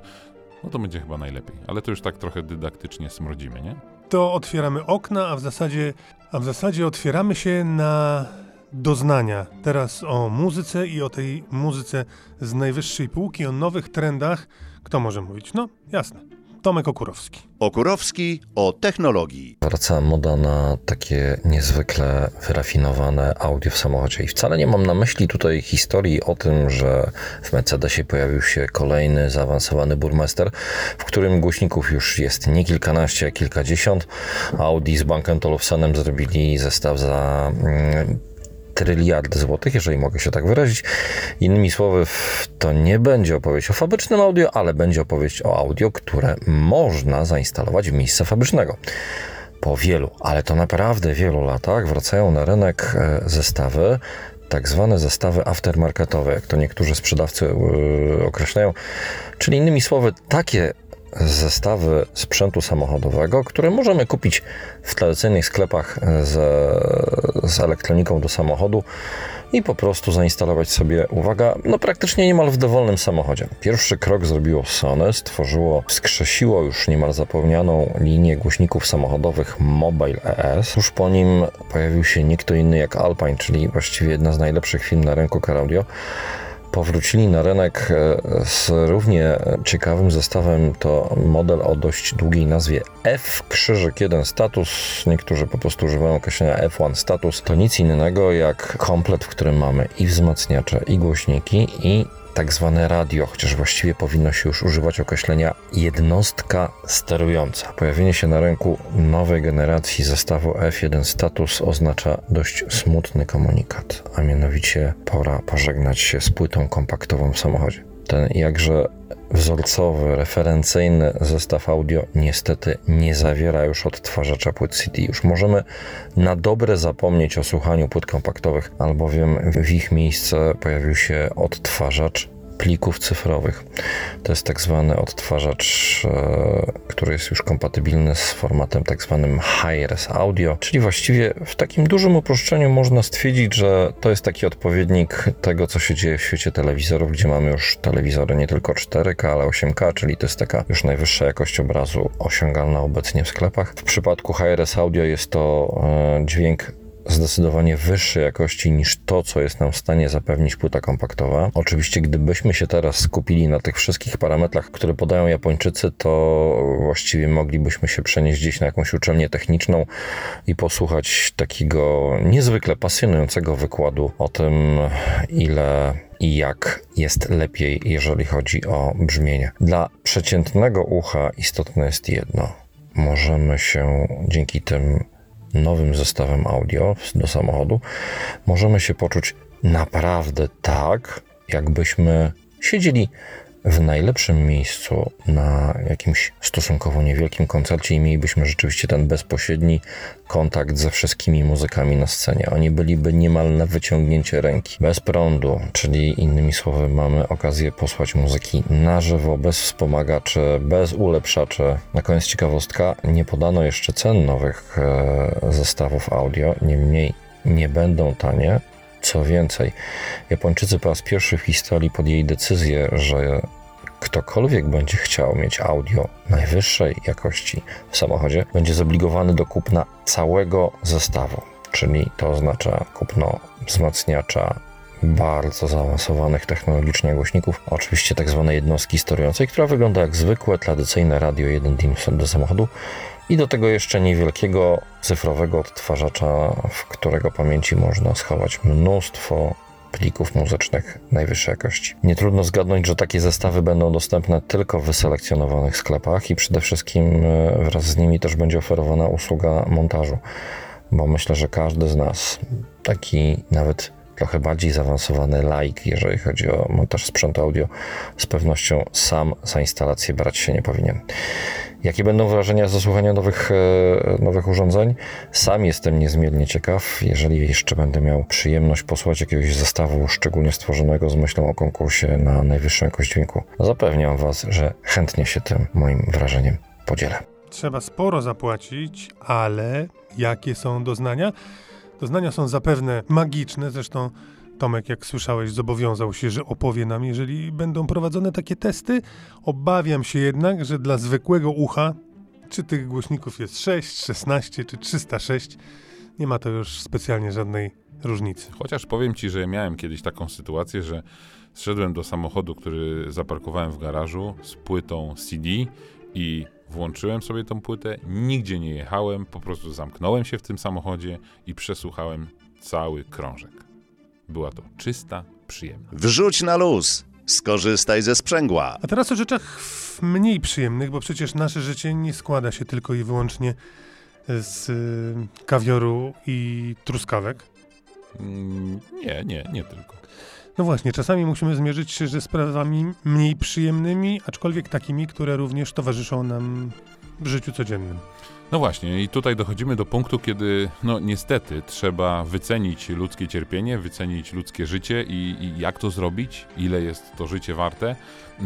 no to będzie chyba najlepiej. Ale to już tak trochę dydaktycznie smrodzimy, nie? To otwieramy okna, a w zasadzie, a w zasadzie otwieramy się na doznania. Teraz o muzyce i o tej muzyce z najwyższej półki, o nowych trendach. Kto może mówić? No, jasne. Tomek Okurowski. Okurowski o technologii. Wraca moda na takie niezwykle wyrafinowane audio w samochodzie. I wcale nie mam na myśli tutaj historii o tym, że w Mercedesie pojawił się kolejny zaawansowany burmester, w którym głośników już jest nie kilkanaście, a kilkadziesiąt. Audi z Bankiem Olufsenem zrobili zestaw za mm, tryliardy złotych, jeżeli mogę się tak wyrazić. Innymi słowy, to nie będzie opowieść o fabrycznym audio, ale będzie opowieść o audio, które można zainstalować w miejsce fabrycznego. Po wielu, ale to naprawdę wielu latach wracają na rynek e, zestawy, tak zwane zestawy aftermarketowe, jak to niektórzy sprzedawcy e, określają, czyli innymi słowy takie zestawy sprzętu samochodowego, które możemy kupić w tradycyjnych sklepach z, z elektroniką do samochodu i po prostu zainstalować sobie, uwaga, no praktycznie niemal w dowolnym samochodzie. Pierwszy krok zrobiło Sony, stworzyło, skrzesiło już niemal zapomnianą linię głośników samochodowych Mobile ES. Tuż po nim pojawił się nie kto inny jak Alpine, czyli właściwie jedna z najlepszych firm na rynku car audio powrócili na rynek e, z równie ciekawym zestawem. To model o dość długiej nazwie F krzyżyk 1 status. Niektórzy po prostu używają określenia F1 status. To nic innego jak komplet, w którym mamy i wzmacniacze, i głośniki, i tak zwane radio, chociaż właściwie powinno się już używać określenia jednostka sterująca. Pojawienie się na rynku nowej generacji zestawu F1 Status oznacza dość smutny komunikat, a mianowicie pora pożegnać się z płytą kompaktową w samochodzie. Ten jakże wzorcowy, referencyjny zestaw audio niestety nie zawiera już odtwarzacza płyt CD. Już możemy na dobre zapomnieć o słuchaniu płyt kompaktowych, albowiem w ich miejsce pojawił się odtwarzacz plików cyfrowych. To jest tak zwany odtwarzacz, e, który jest już kompatybilny z formatem tak zwanym Hi-Res Audio, czyli właściwie w takim dużym uproszczeniu można stwierdzić, że to jest taki odpowiednik tego, co się dzieje w świecie telewizorów, gdzie mamy już telewizory nie tylko 4K, ale 8K, czyli to jest taka już najwyższa jakość obrazu osiągalna obecnie w sklepach. W przypadku Hi-Res Audio jest to e, dźwięk zdecydowanie wyższej jakości niż to, co jest nam w stanie zapewnić płyta kompaktowa. Oczywiście, gdybyśmy się teraz skupili na tych wszystkich parametrach, które podają Japończycy, to właściwie moglibyśmy się przenieść gdzieś na jakąś uczelnię techniczną i posłuchać takiego niezwykle pasjonującego wykładu o tym, ile i jak jest lepiej, jeżeli chodzi o brzmienie. Dla przeciętnego ucha istotne jest jedno. Możemy się dzięki tym nowym zestawem audio do samochodu, możemy się poczuć naprawdę tak, jakbyśmy siedzieli w najlepszym miejscu na jakimś stosunkowo niewielkim koncercie i mielibyśmy rzeczywiście ten bezpośredni kontakt ze wszystkimi muzykami na scenie. Oni byliby niemal na wyciągnięcie ręki, bez prądu, czyli innymi słowy mamy okazję posłać muzyki na żywo, bez wspomagaczy, bez ulepszaczy. Na koniec ciekawostka, nie podano jeszcze cen nowych e, zestawów audio, niemniej nie będą tanie, co więcej, Japończycy po raz pierwszy w historii podjęli decyzję, że ktokolwiek będzie chciał mieć audio najwyższej jakości w samochodzie, będzie zobligowany do kupna całego zestawu, czyli to oznacza kupno wzmacniacza, bardzo zaawansowanych technologicznie głośników, oczywiście tak zwanej jednostki sterującej, która wygląda jak zwykłe, tradycyjne radio 1 DIN do samochodu i do tego jeszcze niewielkiego cyfrowego odtwarzacza, w którego pamięci można schować mnóstwo plików muzycznych najwyższej jakości. Nie trudno zgadnąć, że takie zestawy będą dostępne tylko w wyselekcjonowanych sklepach i przede wszystkim e, wraz z nimi też będzie oferowana usługa montażu, bo myślę, że każdy z nas, taki nawet trochę bardziej zaawansowany laik, jeżeli chodzi o montaż sprzętu audio, z pewnością sam za instalację brać się nie powinien. Jakie będą wrażenia ze słuchania nowych, e, nowych urządzeń? Sam jestem niezmiernie ciekaw. Jeżeli jeszcze będę miał przyjemność posłać jakiegoś zestawu szczególnie stworzonego z myślą o konkursie na najwyższą jakość dźwięku, zapewniam Was, że chętnie się tym moim wrażeniem podzielę. Trzeba sporo zapłacić, ale jakie są doznania? Doznania są zapewne magiczne, zresztą Tomek, jak słyszałeś, zobowiązał się, że opowie nam, jeżeli będą prowadzone takie testy. Obawiam się jednak, że dla zwykłego ucha, czy tych głośników jest 6, 16 czy 306, nie ma to już specjalnie żadnej różnicy. Chociaż powiem ci, że miałem kiedyś taką sytuację, że zszedłem do samochodu, który zaparkowałem w garażu z płytą CD i włączyłem sobie tą płytę, nigdzie nie jechałem, po prostu zamknąłem się w tym samochodzie i przesłuchałem cały krążek. Była to czysta przyjemność. Wrzuć na luz. Skorzystaj ze sprzęgła. A teraz o rzeczach mniej przyjemnych, bo przecież nasze życie nie składa się tylko i wyłącznie z y, kawioru i truskawek. Mm, nie, nie, nie tylko. No właśnie, czasami musimy zmierzyć się ze sprawami mniej przyjemnymi, aczkolwiek takimi, które również towarzyszą nam w życiu codziennym. No właśnie, i tutaj dochodzimy do punktu, kiedy no niestety trzeba wycenić ludzkie cierpienie, wycenić ludzkie życie i, i, jak to zrobić, ile jest to życie warte.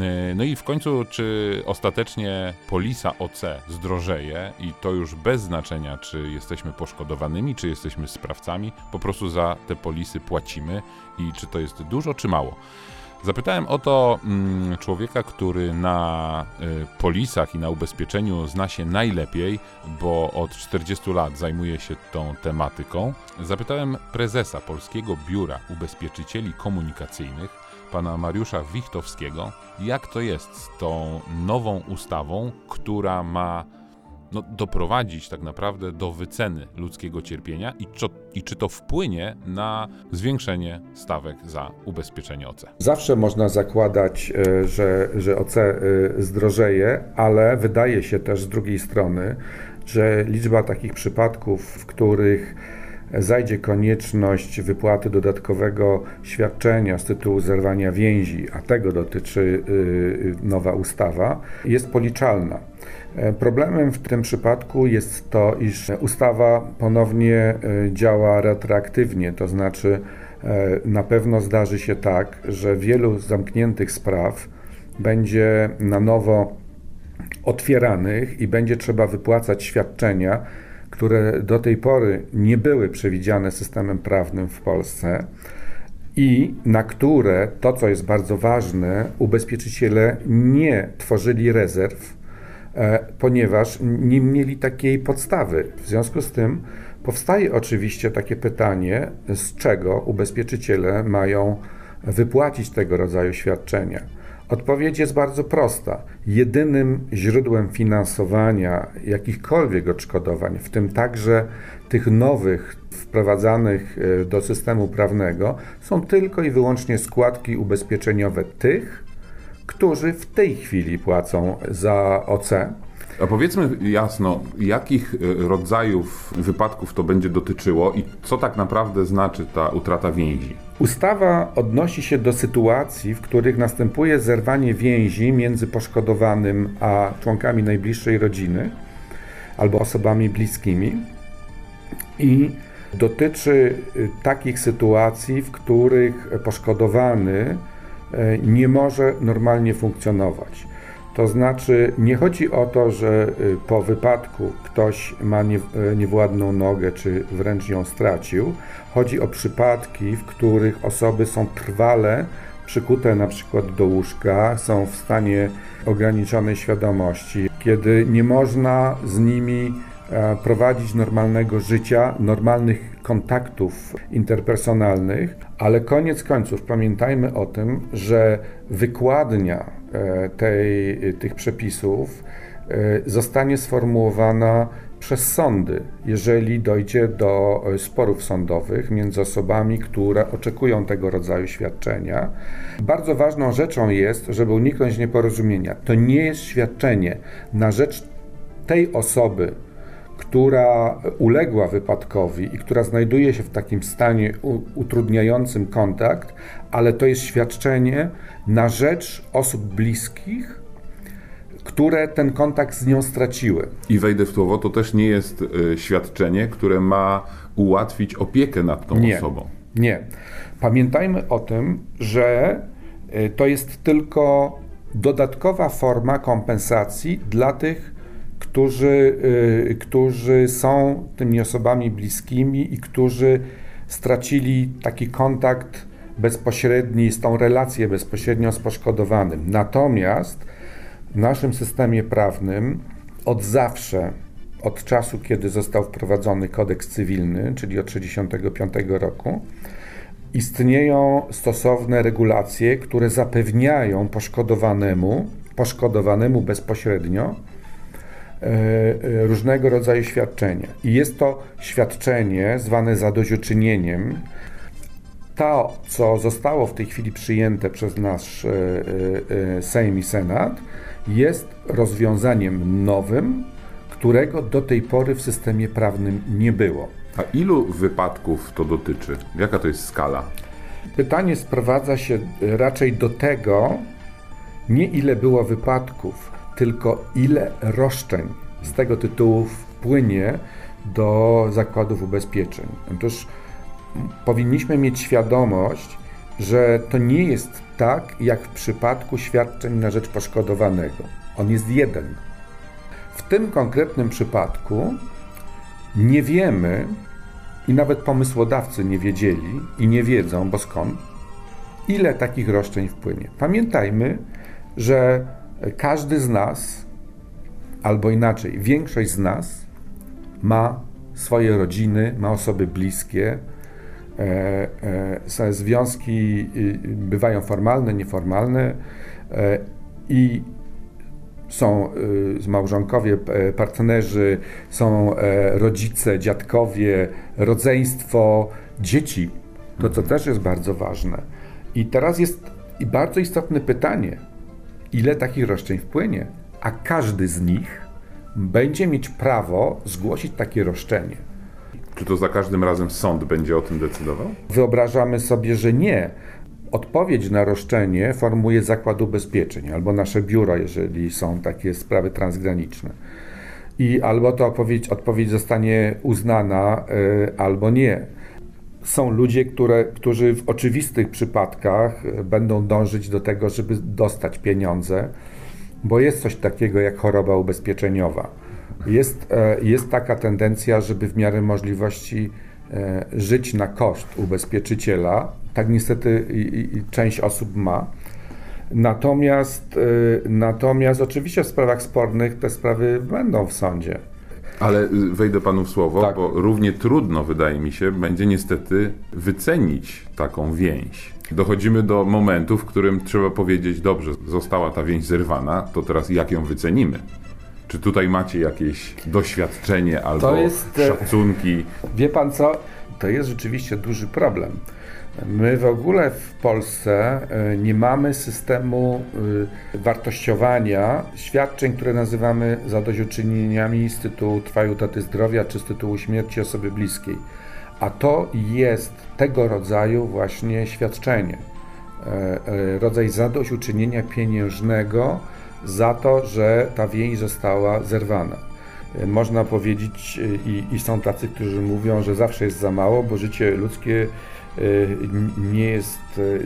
E, no i w końcu, czy ostatecznie polisa OC zdrożeje i to już bez znaczenia, czy jesteśmy poszkodowanymi, czy jesteśmy sprawcami, po prostu za te polisy płacimy i czy to jest dużo, czy mało. Zapytałem o to mm, człowieka, który na y, polisach i na ubezpieczeniu zna się najlepiej, bo od 40 lat zajmuje się tą tematyką. Zapytałem prezesa Polskiego Biura Ubezpieczycieli Komunikacyjnych, pana Mariusza Wichtowskiego, jak to jest z tą nową ustawą, która ma no, doprowadzić tak naprawdę do wyceny ludzkiego cierpienia i, co, i czy to wpłynie na zwiększenie stawek za ubezpieczenie OC. Zawsze można zakładać, e, że, że OC e, zdrożeje, ale wydaje się też z drugiej strony, że liczba takich przypadków, w których zajdzie konieczność wypłaty dodatkowego świadczenia z tytułu zerwania więzi, a tego dotyczy e, nowa ustawa, jest policzalna. E, problemem w tym przypadku jest to, iż ustawa ponownie e, działa retroaktywnie, to znaczy e, na pewno zdarzy się tak, że wielu zamkniętych spraw będzie na nowo otwieranych i będzie trzeba wypłacać świadczenia, które do tej pory nie były przewidziane systemem prawnym w Polsce i na które, to co jest bardzo ważne, ubezpieczyciele nie tworzyli rezerw, ponieważ nie mieli takiej podstawy. W związku z tym powstaje oczywiście takie pytanie, z czego ubezpieczyciele mają wypłacić tego rodzaju świadczenia. Odpowiedź jest bardzo prosta. Jedynym źródłem finansowania jakichkolwiek odszkodowań, w tym także tych nowych wprowadzanych e, do systemu prawnego, są tylko i wyłącznie składki ubezpieczeniowe tych, którzy w tej chwili płacą za OC. A powiedzmy jasno, jakich e, rodzajów wypadków to będzie dotyczyło i co tak naprawdę znaczy ta utrata więzi? Ustawa odnosi się do sytuacji, w których następuje zerwanie więzi między poszkodowanym a członkami najbliższej rodziny albo osobami bliskimi i dotyczy e, takich sytuacji, w których poszkodowany nie może normalnie funkcjonować. To znaczy, nie chodzi o to, że e, po wypadku ktoś ma e, niewładną nogę, czy wręcz ją stracił. Chodzi o przypadki, w których osoby są trwale przykute na przykład do łóżka, są w stanie ograniczonej świadomości, kiedy nie można z nimi prowadzić normalnego życia, normalnych kontaktów interpersonalnych, ale koniec końców pamiętajmy o tym, że wykładnia e, tej, tych przepisów e, zostanie sformułowana przez sądy, jeżeli dojdzie do e, sporów sądowych między osobami, które oczekują tego rodzaju świadczenia. Bardzo ważną rzeczą jest, żeby uniknąć nieporozumienia. To nie jest świadczenie na rzecz tej osoby, która uległa wypadkowi i która znajduje się w takim stanie utrudniającym kontakt, ale to jest świadczenie na rzecz osób bliskich, które ten kontakt z nią straciły. I wejdę w słowo, to też nie jest y, świadczenie, które ma ułatwić opiekę nad tą nie, osobą. Nie. Pamiętajmy o tym, że y, to jest tylko dodatkowa forma kompensacji dla tych którzy, y, którzy są tymi osobami bliskimi i którzy stracili taki kontakt bezpośredni, z tą relację bezpośrednią z poszkodowanym. Natomiast w naszym systemie prawnym od zawsze, od czasu, kiedy został wprowadzony kodeks cywilny, czyli od 1965 roku, istnieją stosowne regulacje, które zapewniają poszkodowanemu, poszkodowanemu bezpośrednio różnego rodzaju świadczenia. I jest to świadczenie zwane zadośćuczynieniem. To, co zostało w tej chwili przyjęte przez nasz e, Sejm i Senat, jest rozwiązaniem nowym, którego do tej pory w systemie prawnym nie było. A ilu wypadków to dotyczy? Jaka to jest skala? Pytanie sprowadza się raczej do tego, nie ile było wypadków, tylko ile roszczeń z tego tytułu wpłynie do zakładów ubezpieczeń. Otóż powinniśmy mieć świadomość, że to nie jest tak, jak w przypadku świadczeń na rzecz poszkodowanego. On jest jeden. W tym konkretnym przypadku nie wiemy, i nawet pomysłodawcy nie wiedzieli i nie wiedzą, bo skąd, ile takich roszczeń wpłynie. Pamiętajmy, że każdy z nas, albo inaczej, większość z nas ma swoje rodziny, ma osoby bliskie. E, e, związki y, bywają formalne, nieformalne e, i są y, małżonkowie, partnerzy, są rodzice, dziadkowie, rodzeństwo, dzieci. To, co też jest bardzo ważne. I teraz jest bardzo istotne pytanie, ile takich roszczeń wpłynie? A każdy z nich będzie mieć prawo zgłosić takie roszczenie. Czy to za każdym razem sąd będzie o tym decydował? Wyobrażamy sobie, że nie. Odpowiedź na roszczenie formuje Zakład Ubezpieczeń albo nasze biuro, jeżeli są takie sprawy transgraniczne. I albo ta odpowiedź, odpowiedź zostanie uznana, yy, albo nie. Są ludzie, które, którzy w oczywistych przypadkach e, będą dążyć do tego, żeby dostać pieniądze bo jest coś takiego jak choroba ubezpieczeniowa. Jest, e, jest taka tendencja, żeby w miarę możliwości e, żyć na koszt ubezpieczyciela. Tak niestety część osób ma. Natomiast, natomiast oczywiście w sprawach spornych te sprawy będą w sądzie. Ale y, wejdę panu w słowo, tak. bo równie trudno, wydaje mi się, będzie niestety wycenić taką więź. Dochodzimy do momentu, w którym trzeba powiedzieć, dobrze, została ta więź zerwana, to teraz jak ją wycenimy? Czy tutaj macie jakieś doświadczenie albo jest, e, szacunki? Wie pan co? To jest rzeczywiście duży problem. My w ogóle w Polsce e, nie mamy systemu e, wartościowania świadczeń, które nazywamy zadośćuczynieniami z tytułu trwałej utraty zdrowia czy z tytułu śmierci osoby bliskiej. A to jest tego rodzaju właśnie świadczenie. E, rodzaj zadośćuczynienia pieniężnego za to, że ta więź została zerwana. Można powiedzieć, i, i są tacy, którzy mówią, że zawsze jest za mało, bo życie ludzkie nie jest, y,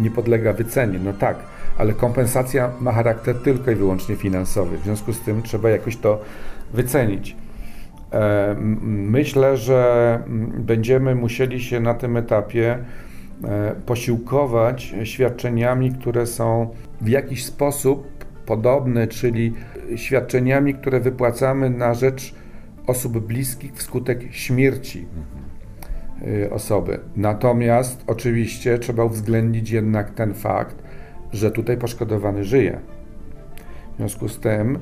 nie podlega wycenie. No tak, ale kompensacja ma charakter tylko i wyłącznie finansowy. W związku z tym trzeba jakoś to wycenić. E, myślę, że będziemy musieli się na tym etapie e, posiłkować świadczeniami, które są w jakiś sposób podobne, czyli świadczeniami, które wypłacamy na rzecz osób bliskich wskutek śmierci Y, osoby. Natomiast oczywiście trzeba uwzględnić jednak ten fakt, że tutaj poszkodowany żyje. W związku z tym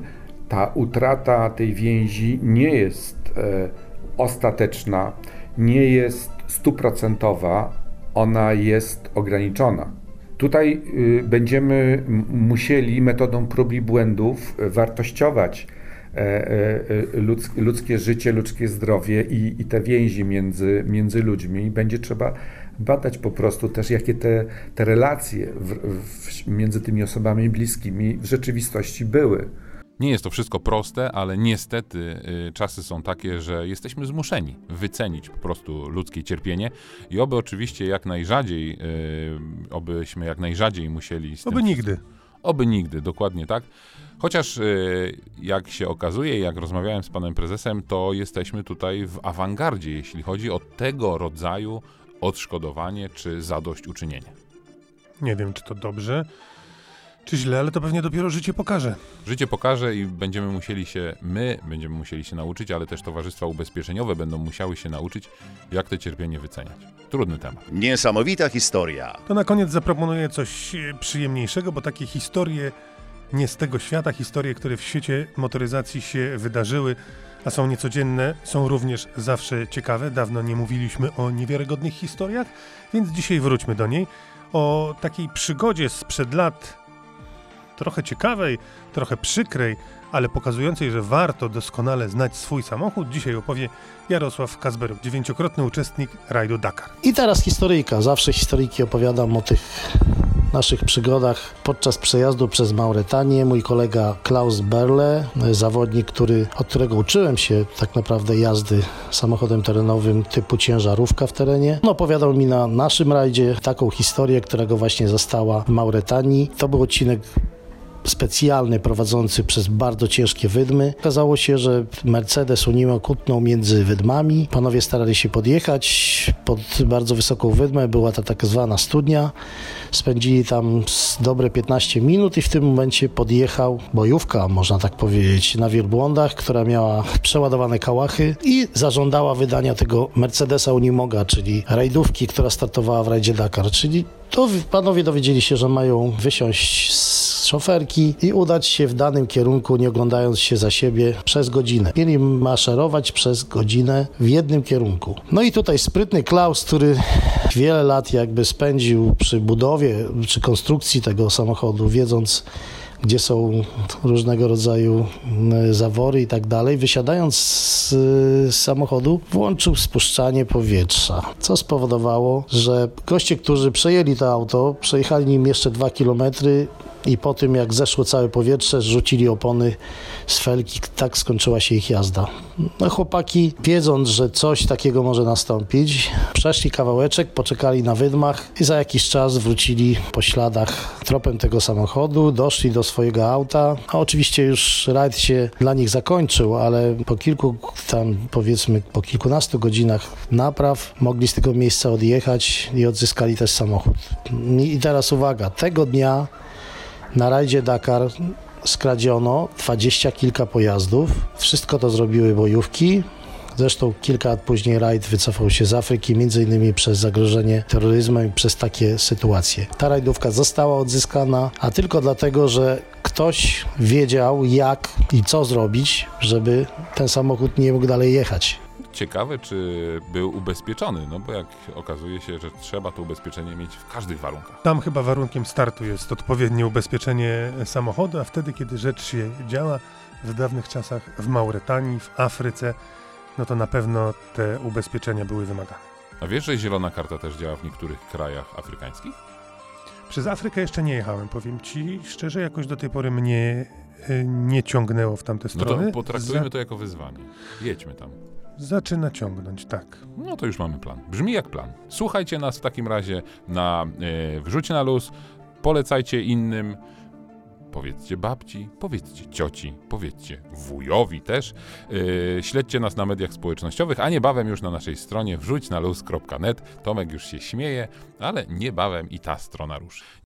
ta utrata tej więzi nie jest e, ostateczna, nie jest stuprocentowa, ona jest ograniczona. Tutaj y, będziemy musieli metodą prób i błędów wartościować E, e, ludzkie życie, ludzkie zdrowie i, i te więzi między, między ludźmi. Będzie trzeba badać po prostu też, jakie te, te relacje w, w, między tymi osobami bliskimi w rzeczywistości były. Nie jest to wszystko proste, ale niestety y, czasy są takie, że jesteśmy zmuszeni wycenić po prostu ludzkie cierpienie i oby oczywiście jak najrzadziej, y, obyśmy jak najrzadziej musieli z Oby tym... nigdy. Oby nigdy, dokładnie tak. Chociaż y, jak się okazuje, jak rozmawiałem z panem prezesem, to jesteśmy tutaj w awangardzie, jeśli chodzi o tego rodzaju odszkodowanie czy zadośćuczynienie. Nie wiem, czy to dobrze, czy źle, ale to pewnie dopiero życie pokaże. Życie pokaże i będziemy musieli się, my będziemy musieli się nauczyć, ale też towarzystwa ubezpieczeniowe będą musiały się nauczyć, jak te cierpienie wyceniać. Trudny temat. Niesamowita historia. To na koniec zaproponuję coś e, przyjemniejszego, bo takie historie nie z tego świata, historie, które w świecie motoryzacji się wydarzyły, a są niecodzienne, są również zawsze ciekawe. Dawno nie mówiliśmy o niewiarygodnych historiach, więc dzisiaj wróćmy do niej. O takiej przygodzie sprzed lat, trochę ciekawej, trochę przykrej, ale pokazującej, że warto doskonale znać swój samochód, dzisiaj opowie Jarosław Kazberuk, dziewięciokrotny uczestnik rajdu Dakar. I teraz historyjka. Zawsze historyjki opowiadam o tych naszych przygodach podczas przejazdu przez Mauretanię mój kolega Klaus Berle, zawodnik, który, od którego uczyłem się tak naprawdę jazdy samochodem terenowym typu ciężarówka w terenie. No, opowiadał mi na naszym rajdzie taką historię, która go właśnie zastała w Mauretanii. To był odcinek specjalny prowadzący przez bardzo ciężkie wydmy. Okazało się, że Mercedes Unimo kutnął między wydmami. Panowie starali się podjechać pod bardzo wysoką wydmę. Była ta tak zwana studnia. Spędzili tam dobre 15 minut i w tym momencie podjechał bojówka, można tak powiedzieć, na wielbłądach, która miała przeładowane kałachy i zażądała wydania tego Mercedesa Unimoga, czyli rajdówki, która startowała w rajdzie Dakar, czyli to panowie dowiedzieli się, że mają wysiąść z szoferki i udać się w danym kierunku, nie oglądając się za siebie przez godzinę. Mieli maszerować przez godzinę w jednym kierunku. No i tutaj sprytny Klaus, który wiele lat jakby spędził przy budowie, przy konstrukcji tego samochodu, wiedząc gdzie są różnego rodzaju mm, zawory i tak dalej. Wysiadając z, z samochodu, włączył spuszczanie powietrza, co spowodowało, że goście, którzy przejęli to auto, przejechali nim jeszcze dwa kilometry i po tym, jak zeszło całe powietrze, rzucili opony z felki, tak skończyła się ich jazda. No, chłopaki, wiedząc, że coś takiego może nastąpić, przeszli kawałeczek, poczekali na wydmach i za jakiś czas wrócili po śladach tropem tego samochodu, doszli do swojego auta, a oczywiście już rajd się dla nich zakończył, ale po kilku tam, powiedzmy, po kilkunastu godzinach napraw mogli z tego miejsca odjechać i odzyskali też samochód. I teraz uwaga, tego dnia na rajdzie Dakar skradziono dwadzieścia kilka pojazdów. Wszystko to zrobiły bojówki. Zresztą kilka lat później rajd wycofał się z Afryki, między innymi przez zagrożenie terroryzmem i przez takie sytuacje. Ta rajdówka została odzyskana, a tylko dlatego, że ktoś wiedział jak i co zrobić, żeby ten samochód nie mógł dalej jechać. Ciekawe, czy był ubezpieczony, no bo jak okazuje się, że trzeba to ubezpieczenie mieć w każdych warunkach. Tam chyba warunkiem startu jest odpowiednie ubezpieczenie samochodu, a wtedy, kiedy rzecz się działa, w dawnych czasach w Mauretanii, w Afryce, no to na pewno te ubezpieczenia były wymagane. A wiesz, że zielona karta też działa w niektórych krajach afrykańskich? Przez Afrykę jeszcze nie jechałem, powiem ci szczerze, jakoś do tej pory mnie y, nie ciągnęło w tamte strony. No to potraktujmy Za- to jako wyzwanie. Jedźmy tam. Zaczyna ciągnąć, tak. No to już mamy plan. Brzmi jak plan. Słuchajcie nas w takim razie na e, Wrzuć na luz, polecajcie innym, powiedzcie babci, powiedzcie cioci, powiedzcie wujowi też. E, śledźcie nas na mediach społecznościowych, a niebawem już na naszej stronie wrzućnaluz.net. Tomek już się śmieje, ale niebawem i ta strona ruszy.